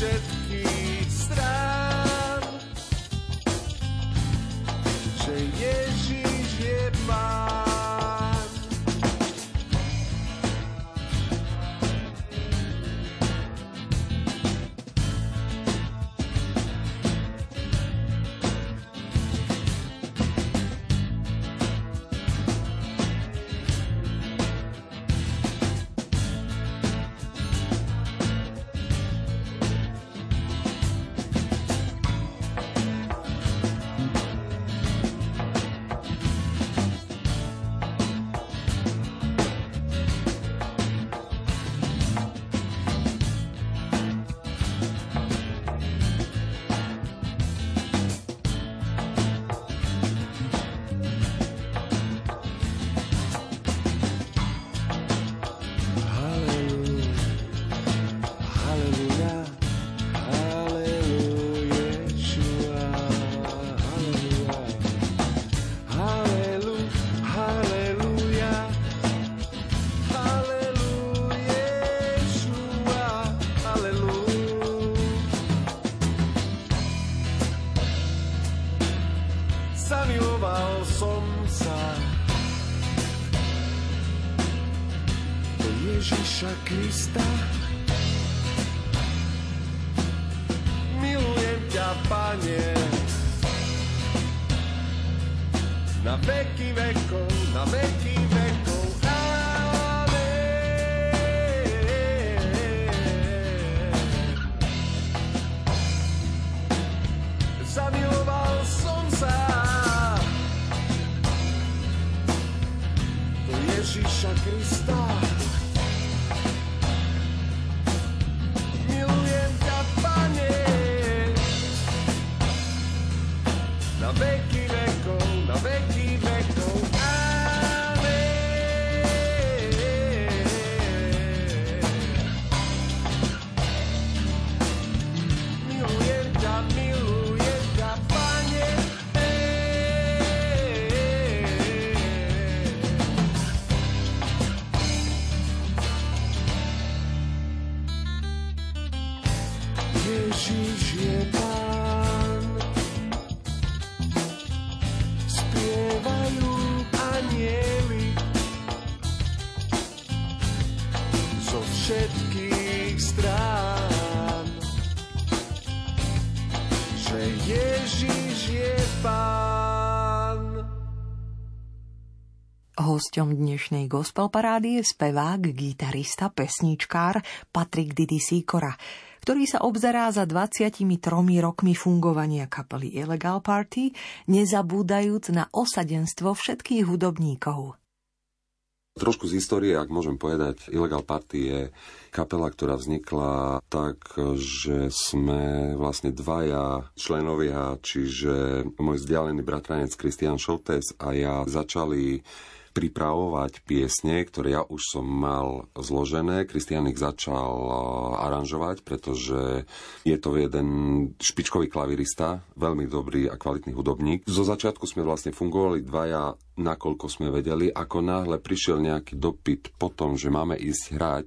vekov. Amen. Že Ježiš je pán. Hosťom dnešnej gospel parády je spevák, gitarista, pesničkár Patrik Didi Sikora ktorý sa obzerá za 23 rokmi fungovania kapely Illegal Party, nezabúdajúc na osadenstvo všetkých hudobníkov. Trošku z histórie, ak môžem povedať, Illegal Party je kapela, ktorá vznikla tak, že sme vlastne dvaja členovia, čiže môj vzdialený bratranec Christian Šoltes a ja začali pripravovať piesne, ktoré ja už som mal zložené. Kristian ich začal eh, aranžovať, pretože je to jeden špičkový klavirista, veľmi dobrý a kvalitný hudobník. Zo začiatku sme vlastne fungovali dvaja, nakoľko sme vedeli. Ako náhle prišiel nejaký dopyt po tom, že máme ísť hrať,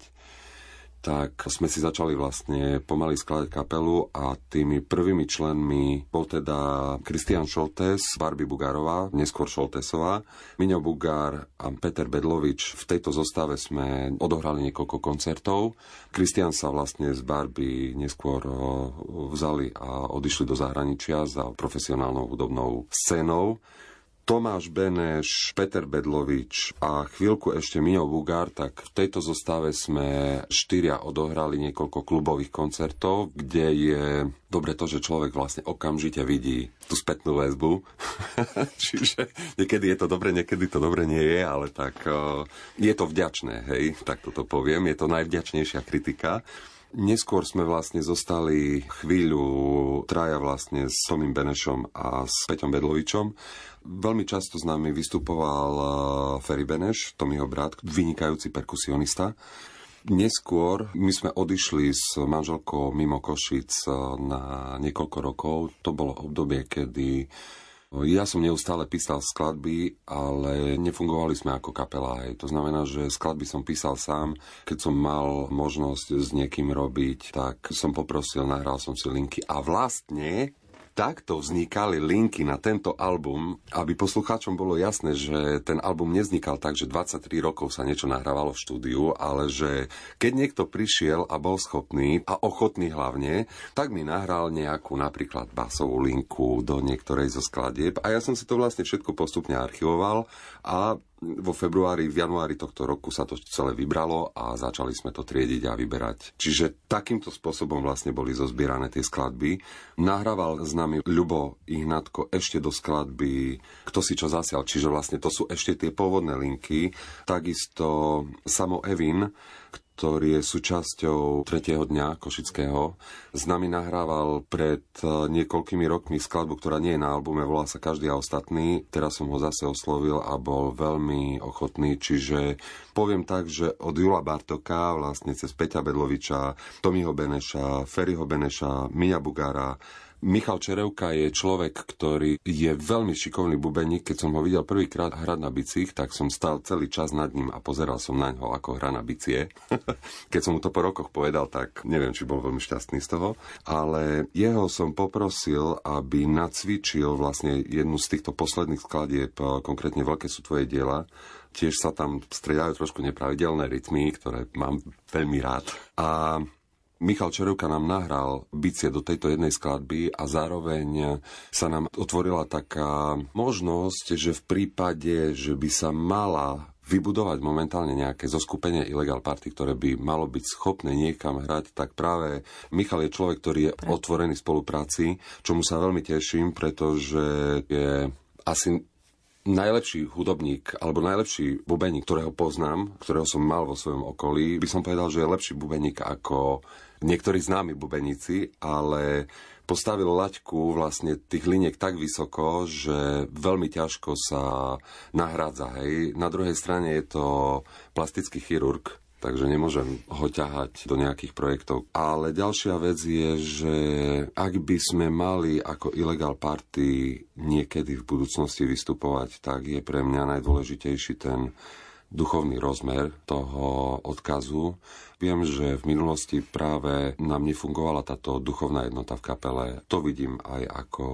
tak sme si začali vlastne pomaly skladať kapelu a tými prvými členmi bol teda Kristian Šoltes, Barbie Bugarová, neskôr Šoltesová, Miňo Bugár a Peter Bedlovič. V tejto zostave sme odohrali niekoľko koncertov. Kristian sa vlastne z Barbie neskôr vzali a odišli do zahraničia za profesionálnou hudobnou scénou. Tomáš Beneš, Peter Bedlovič a chvíľku ešte Miňo Bugár, tak v tejto zostave sme štyria odohrali niekoľko klubových koncertov, kde je dobre to, že človek vlastne okamžite vidí tú spätnú väzbu. Čiže niekedy je to dobre, niekedy to dobre nie je, ale tak uh, je to vďačné, hej, tak toto poviem. Je to najvďačnejšia kritika. Neskôr sme vlastne zostali chvíľu traja vlastne s Tomým Benešom a s Peťom Bedlovičom Veľmi často s nami vystupoval eh, Ferry Beneš, Tomiho brat, vynikajúci perkusionista. Neskôr my sme odišli s manželkou mimo Košic eh, na niekoľko rokov. To bolo obdobie, kedy eh, ja som neustále písal skladby, ale nefungovali sme ako kapela. To znamená, že skladby som písal sám. Keď som mal možnosť s niekým robiť, tak som poprosil, nahral som si linky a vlastne takto vznikali linky na tento album, aby poslucháčom bolo jasné, že ten album nevznikal tak, že 23 rokov sa niečo nahrávalo v štúdiu, ale že keď niekto prišiel a bol schopný a ochotný hlavne, tak mi nahral nejakú napríklad basovú linku do niektorej zo skladieb. A ja som si to vlastne všetko postupne archivoval a vo februári, v januári tohto roku sa to celé vybralo a začali sme to triediť a vyberať. Čiže takýmto spôsobom vlastne boli zozbierané tie skladby. Nahrával s nami Ľubo Ihnatko ešte do skladby Kto si čo zasial, čiže vlastne to sú ešte tie pôvodné linky. Takisto Samo Evin, ktorý je súčasťou tretieho dňa Košického. S nami nahrával pred e, niekoľkými rokmi skladbu, ktorá nie je na albume, volá sa Každý a ostatný. Teraz som ho zase oslovil a bol veľmi ochotný, čiže poviem tak, že od Jula Bartoka, vlastne cez Peťa Bedloviča, Tomiho Beneša, Ferryho Beneša, Mia Bugara, Michal Čerevka je človek, ktorý je veľmi šikovný bubeník. Keď som ho videl prvýkrát hrať na bicích, tak som stal celý čas nad ním a pozeral som na ňo, ako hra na bicie. Keď som mu to po rokoch povedal, tak neviem, či bol veľmi šťastný z toho. Ale jeho som poprosil, aby nacvičil vlastne jednu z týchto posledných skladieb, konkrétne Veľké sú tvoje diela, tiež sa tam striedajú trošku nepravidelné rytmy, ktoré mám veľmi rád. A Michal Čerevka nám nahral bicie do tejto jednej skladby a zároveň sa nám otvorila taká možnosť, že v prípade, že by sa mala vybudovať momentálne nejaké zoskupenie Illegal Party, ktoré by malo byť schopné niekam hrať, tak práve Michal je človek, ktorý je otvorený spolupráci, čomu sa veľmi teším, pretože je asi najlepší hudobník alebo najlepší bubeník, ktorého poznám, ktorého som mal vo svojom okolí, by som povedal, že je lepší bubeník ako niektorí známi bubeníci, ale postavil laťku vlastne tých liniek tak vysoko, že veľmi ťažko sa nahrádza. Hej. Na druhej strane je to plastický chirurg, takže nemôžem ho ťahať do nejakých projektov. Ale ďalšia vec je, že ak by sme mali ako Illegal Party niekedy v budúcnosti vystupovať, tak je pre mňa najdôležitejší ten duchovný rozmer toho odkazu. Viem, že v minulosti práve nám nefungovala táto duchovná jednota v kapele. To vidím aj ako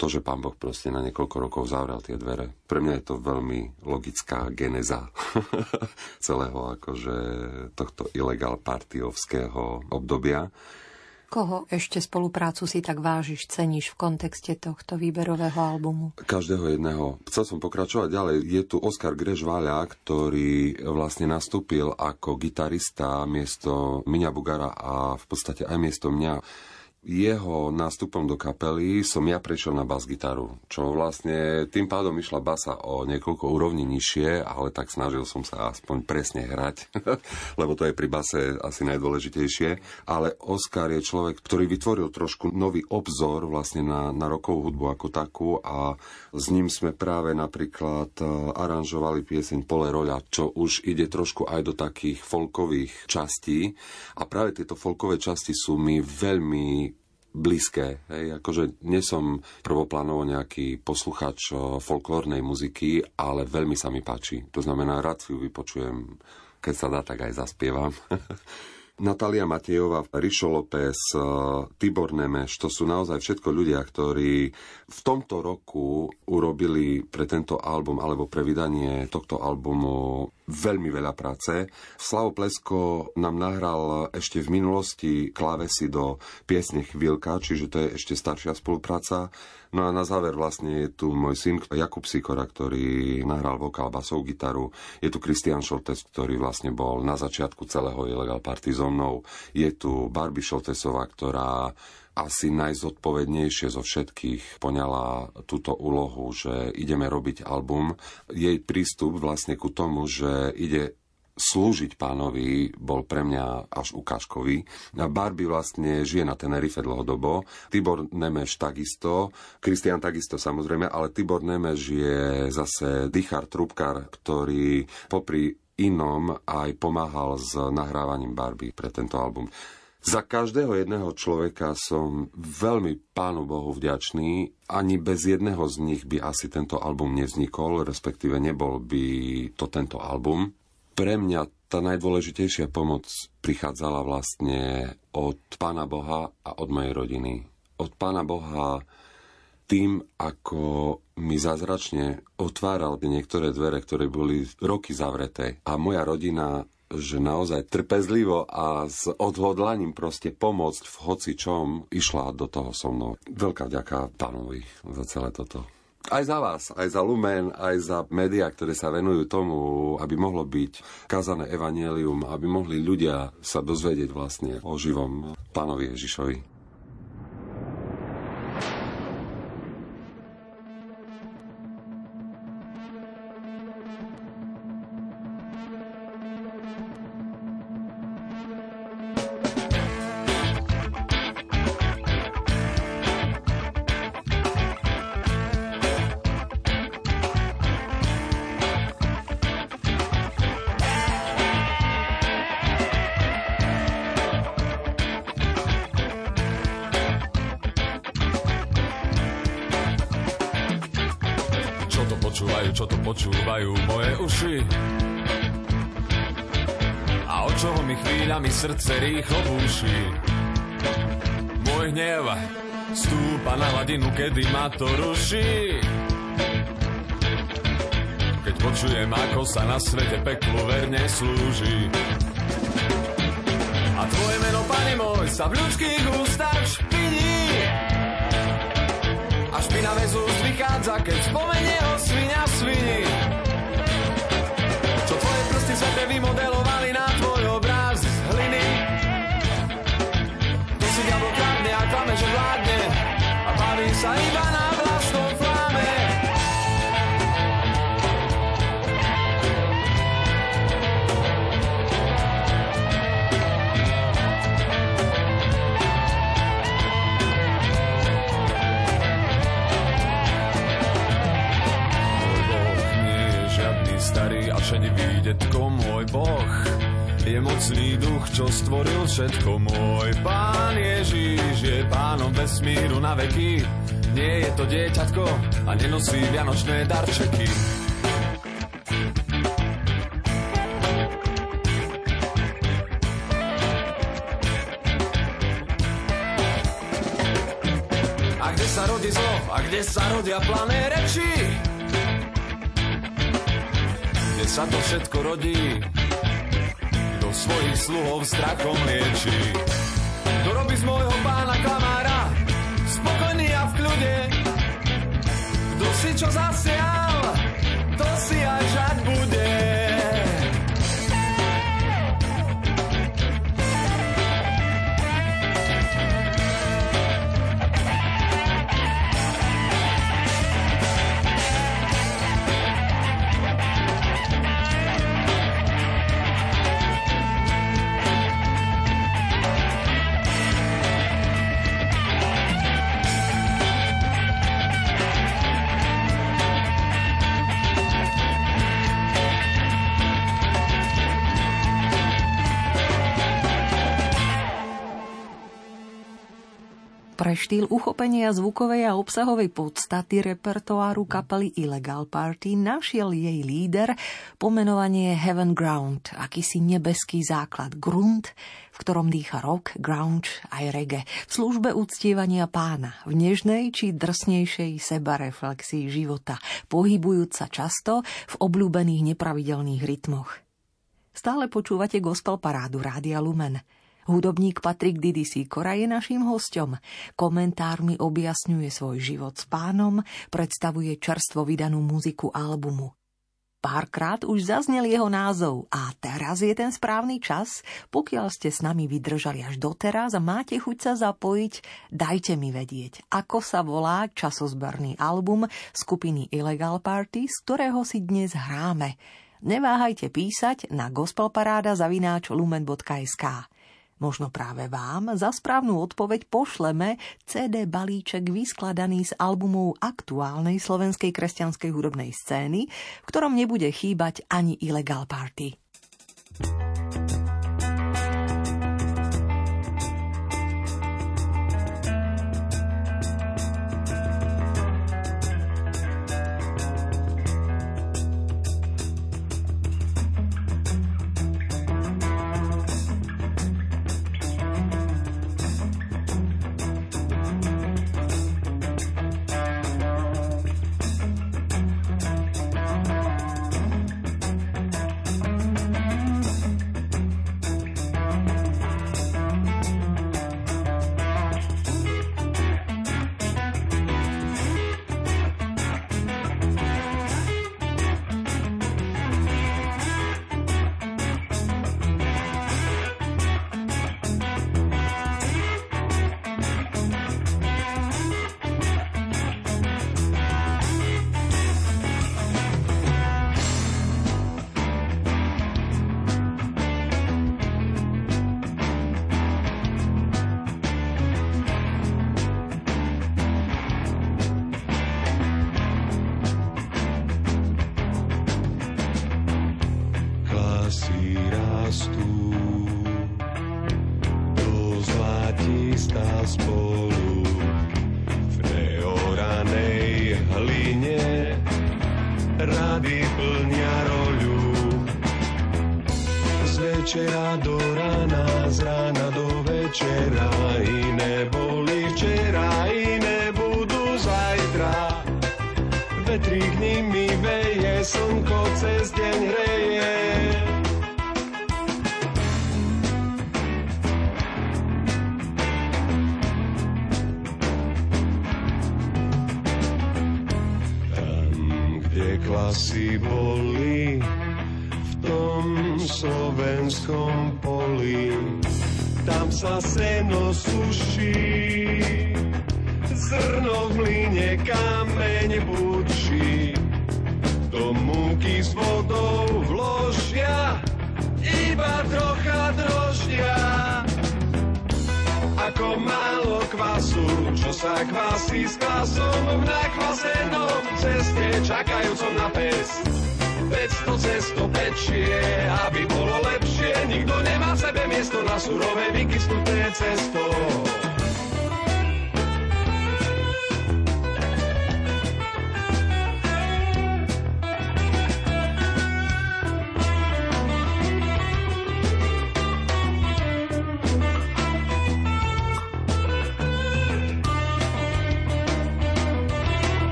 to, že pán Boh proste na niekoľko rokov zavrel tie dvere. Pre mňa je to veľmi logická geneza celého akože tohto ilegál partiovského obdobia. Koho ešte spoluprácu si tak vážiš, ceníš v kontexte tohto výberového albumu? Každého jedného. Chcel som pokračovať ďalej. Je tu Oskar Grežváľa, ktorý vlastne nastúpil ako gitarista miesto Miňa Bugara a v podstate aj miesto mňa jeho nástupom do kapely som ja prešiel na bas-gitaru, čo vlastne tým pádom išla basa o niekoľko úrovní nižšie, ale tak snažil som sa aspoň presne hrať, lebo to je pri base asi najdôležitejšie. Ale Oscar je človek, ktorý vytvoril trošku nový obzor vlastne na, na rokovú hudbu ako takú a s ním sme práve napríklad e, aranžovali pieseň Pole roľa, čo už ide trošku aj do takých folkových častí a práve tieto folkové časti sú mi veľmi blízke. Hej, akože nie som prvoplánovo nejaký posluchač e, folklórnej muziky, ale veľmi sa mi páči. To znamená, rád si ju vypočujem, keď sa dá, tak aj zaspievam. Natália Matejová, Rišo López, eh, Tibor Nemeš, to sú naozaj všetko ľudia, ktorí v tomto roku urobili pre tento album alebo pre vydanie tohto albumu veľmi veľa práce. Slavo Plesko nám nahral ešte v minulosti klávesy do piesne Chvíľka, čiže to je ešte staršia spolupráca. No a na záver vlastne je tu môj syn Jakub Sikora, ktorý nahral vokál, basovú gitaru. Je tu Kristian Šoltes, ktorý vlastne bol na začiatku celého Illegal Party so mnou. Je tu Barbie Šoltesová, ktorá asi najzodpovednejšie zo všetkých poňala túto úlohu, že ideme robiť album. Jej prístup vlastne ku tomu, že ide slúžiť pánovi bol pre mňa až ukážkový. Barbie vlastne žije na Tenerife dlhodobo, Tibor Nemeš takisto, Kristian takisto samozrejme, ale Tibor Nemeš je zase dýchar trubkar, ktorý popri inom aj pomáhal s nahrávaním Barbie pre tento album. Za každého jedného človeka som veľmi Pánu Bohu vďačný. Ani bez jedného z nich by asi tento album nevznikol, respektíve nebol by to tento album. Pre mňa tá najdôležitejšia pomoc prichádzala vlastne od Pána Boha a od mojej rodiny. Od Pána Boha tým, ako mi zázračne otváral niektoré dvere, ktoré boli roky zavreté. A moja rodina že naozaj trpezlivo a s odhodlaním proste pomôcť v hoci čom išla do toho so mnou. Veľká vďaka pánovi za celé toto. Aj za vás, aj za Lumen, aj za médiá, ktoré sa venujú tomu, aby mohlo byť kazané evanielium, aby mohli ľudia sa dozvedieť vlastne o živom pánovi Ježišovi. Búši. Môj hnev stúpa na hladinu, kedy ma to ruší. Keď počujem, ako sa na svete peklu verne slúži. A tvoje meno, pane môj, sa v ľudských ústach špiní. A špinavé z úst vychádza, keď spomenie o svinia svini. Čo tvoje prsty svete vymodelovali Kradne a klame, že vládne a baví sa iba na vlastnom šedivý detko môj Boh je mocný duch, čo stvoril všetko môj. Pán Ježiš je pánom vesmíru na veky, nie je to dieťatko a nenosí vianočné darčeky. A kde sa rodí zlo, a kde sa rodia plané reči? Kde sa to všetko rodí, svojich sluhov strachom lieči. Kto robí z môjho pána klamára, spokojný a v kľude, kto si čo zasial, to si aj žať bude. Štýl uchopenia zvukovej a obsahovej podstaty repertoáru kapely Illegal Party našiel jej líder pomenovanie Heaven Ground, akýsi nebeský základ, grunt, v ktorom dýcha rock, grunge aj reggae, v službe uctievania pána, v nežnej či drsnejšej sebareflexii života, pohybujúca často v obľúbených nepravidelných rytmoch. Stále počúvate gospel parádu Rádia Lumen – Hudobník Patrik Didi Sikora je naším hostom. Komentármi objasňuje svoj život s pánom, predstavuje čerstvo vydanú muziku albumu. Párkrát už zaznel jeho názov a teraz je ten správny čas. Pokiaľ ste s nami vydržali až doteraz a máte chuť sa zapojiť, dajte mi vedieť, ako sa volá časozberný album skupiny Illegal Party, z ktorého si dnes hráme. Neváhajte písať na gospelparáda zavináč lumen.sk. Možno práve vám za správnu odpoveď pošleme CD balíček vyskladaný z albumov aktuálnej slovenskej kresťanskej hudobnej scény, v ktorom nebude chýbať ani Illegal Party. málo kvasu, čo sa kvasí s kvasom v nakvasenom ceste čakajúcom na pes. Pec to cesto pečie, aby bolo lepšie, nikto nemá v sebe miesto na surové vykysnuté cesto.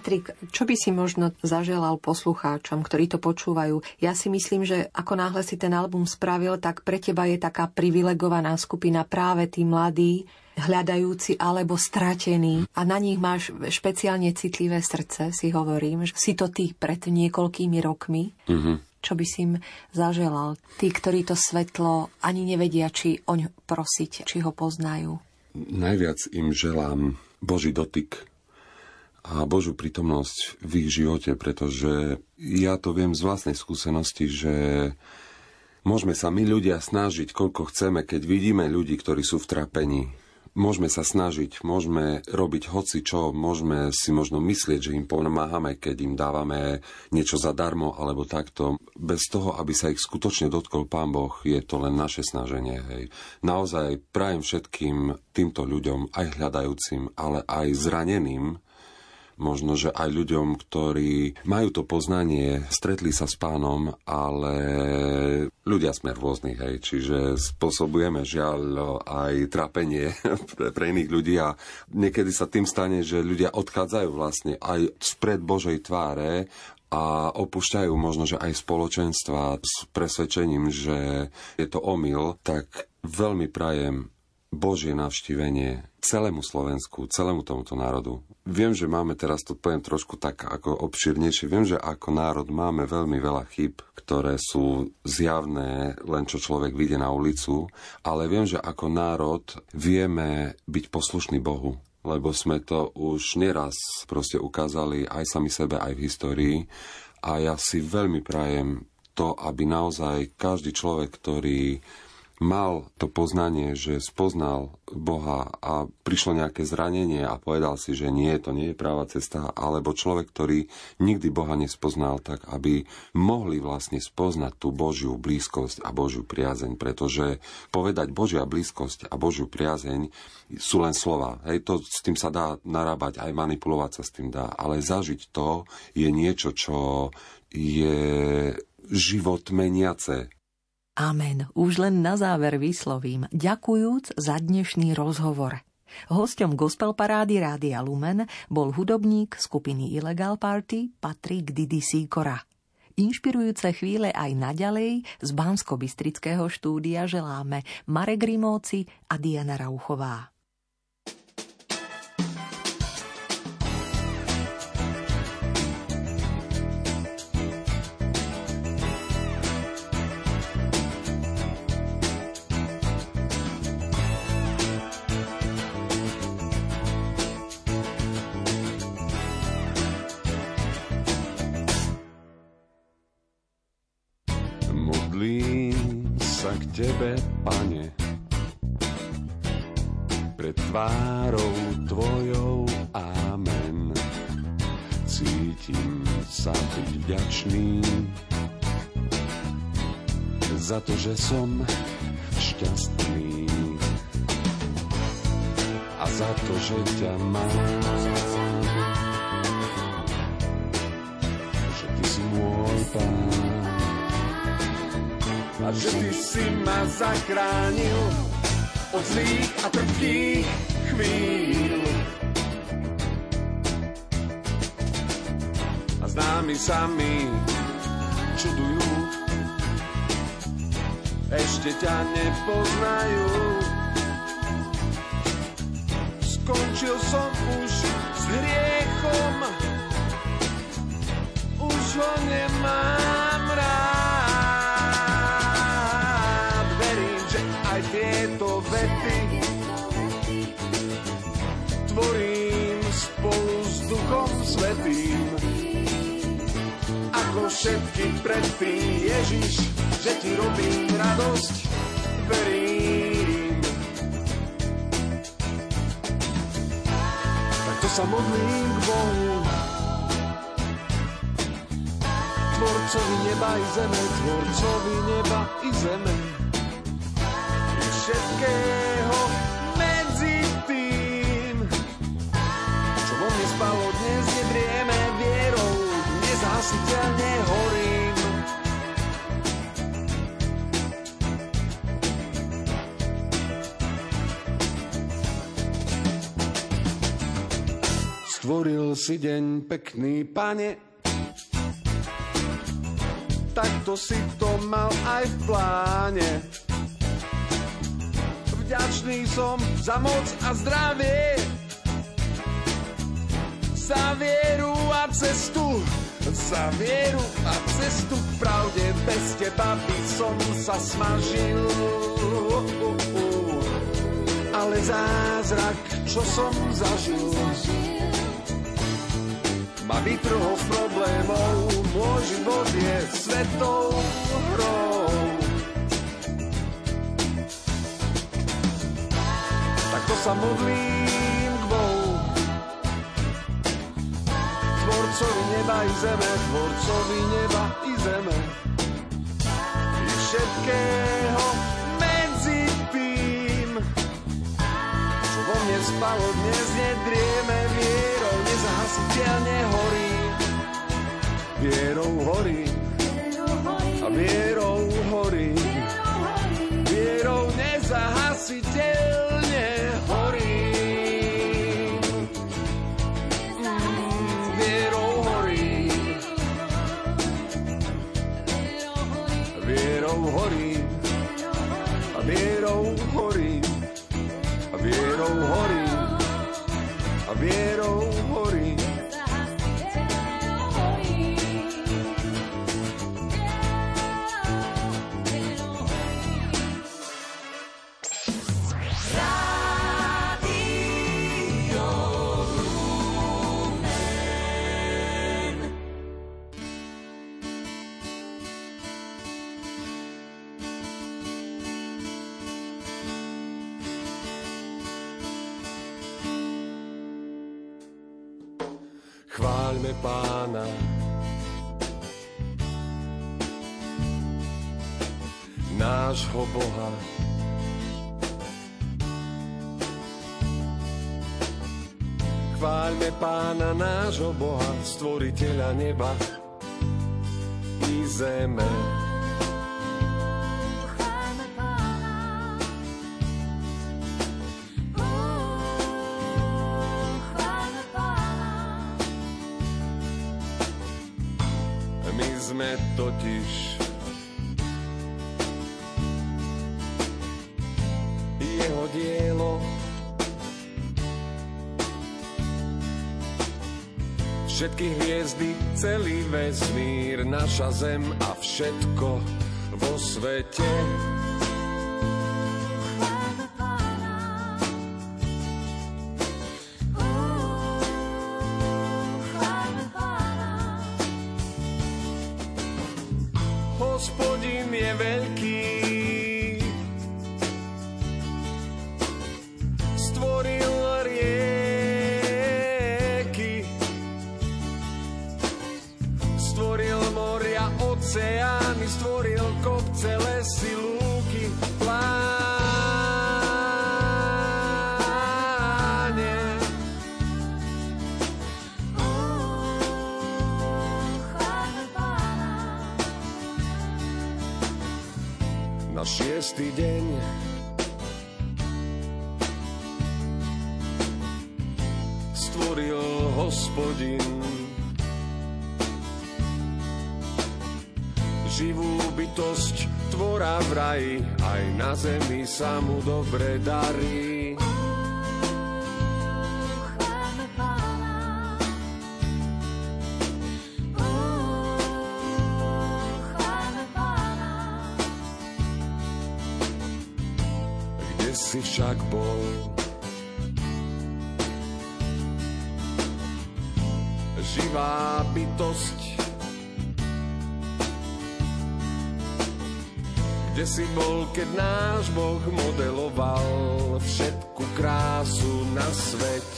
Patrik, čo by si možno zaželal poslucháčom, ktorí to počúvajú? Ja si myslím, že ako náhle si ten album spravil, tak pre teba je taká privilegovaná skupina práve tí mladí, hľadajúci alebo stratení a na nich máš špeciálne citlivé srdce, si hovorím, že si to ty pred niekoľkými rokmi. Mm-hmm. Čo by si im zaželal? Tí, ktorí to svetlo ani nevedia, či oň prosiť, či ho poznajú. Najviac im želám Boží dotyk a Božú prítomnosť v ich živote, pretože ja to viem z vlastnej skúsenosti, že môžeme sa my ľudia snažiť, koľko chceme, keď vidíme ľudí, ktorí sú v trapení. Môžeme sa snažiť, môžeme robiť hoci čo, môžeme si možno myslieť, že im pomáhame, keď im dávame niečo zadarmo alebo takto. Bez toho, aby sa ich skutočne dotkol Pán Boh, je to len naše snaženie. Hej. Naozaj prajem všetkým týmto ľuďom, aj hľadajúcim, ale aj zraneným, možno, že aj ľuďom, ktorí majú to poznanie, stretli sa s pánom, ale ľudia sme rôznych, hej, čiže spôsobujeme žiaľ aj trápenie pre, pre iných ľudí a niekedy sa tým stane, že ľudia odchádzajú vlastne aj spred Božej tváre a opúšťajú možno, že aj spoločenstva s presvedčením, že je to omyl, tak veľmi prajem Božie navštívenie celému Slovensku, celému tomuto národu. Viem, že máme teraz, to poviem trošku tak ako obširnejšie, viem, že ako národ máme veľmi veľa chyb, ktoré sú zjavné, len čo človek vyjde na ulicu, ale viem, že ako národ vieme byť poslušní Bohu lebo sme to už neraz proste ukázali aj sami sebe, aj v histórii. A ja si veľmi prajem to, aby naozaj každý človek, ktorý mal to poznanie, že spoznal Boha a prišlo nejaké zranenie a povedal si, že nie, to nie je práva cesta, alebo človek, ktorý nikdy Boha nespoznal, tak aby mohli vlastne spoznať tú Božiu blízkosť a Božiu priazeň, pretože povedať Božia blízkosť a Božiu priazeň sú len slova. Hej, to s tým sa dá narábať, aj manipulovať sa s tým dá, ale zažiť to je niečo, čo je život meniace Amen. Už len na záver vyslovím, ďakujúc za dnešný rozhovor. Hosťom gospel parády Rádia Lumen bol hudobník skupiny Illegal Party Patrik Didi Sikora. Inšpirujúce chvíle aj naďalej z bansko štúdia želáme Marek Rimóci a Diana Rauchová. Tebe, Pane, pred tvárou Tvojou, amen. Cítim sa byť vďačný za to, že som šťastný a za to, že ťa mám. Že Ty si môj pán že ty si ma zachránil od zlých a trpkých chvíľ. A známi sami čudujú, ešte ťa nepoznajú. Skončil som už s hriechom, už ho nemám rád. Duchom Svetým. Ako všetky predtým, Ježiš, že ti robím radosť, verím. Tak to sa modlím k Bohu, Tvorcovi neba i zeme, Tvorcovi neba i zeme všetkého Stvoril si deň pekný, pane, takto si to mal aj v pláne. Vďačný som za moc a zdravie, za vieru a cestu, za vieru a cestu k pravde. Bez teba by som sa smažil. Ale zázrak, čo som zažil, ma vytrhol z problémov. Môj život je svetou hrou. Takto sa modlím k Bohu. Tvorcovi neba i zeme, tvorcovi neba i zeme. I všetkého Čo vo mne spalo, dnes nedrieme vierou, nezahasiteľne horí. Vierou horí. A vierou horí. Vierou nezahasiteľne stvoriteľa neba i zeme. My sme totiž jeho dielo. Všetky hviezdy, celý vesmír, naša zem a všetko vo svete. Však bol? Živá bytosť Kde si bol, keď náš Boh modeloval všetku krásu na svete?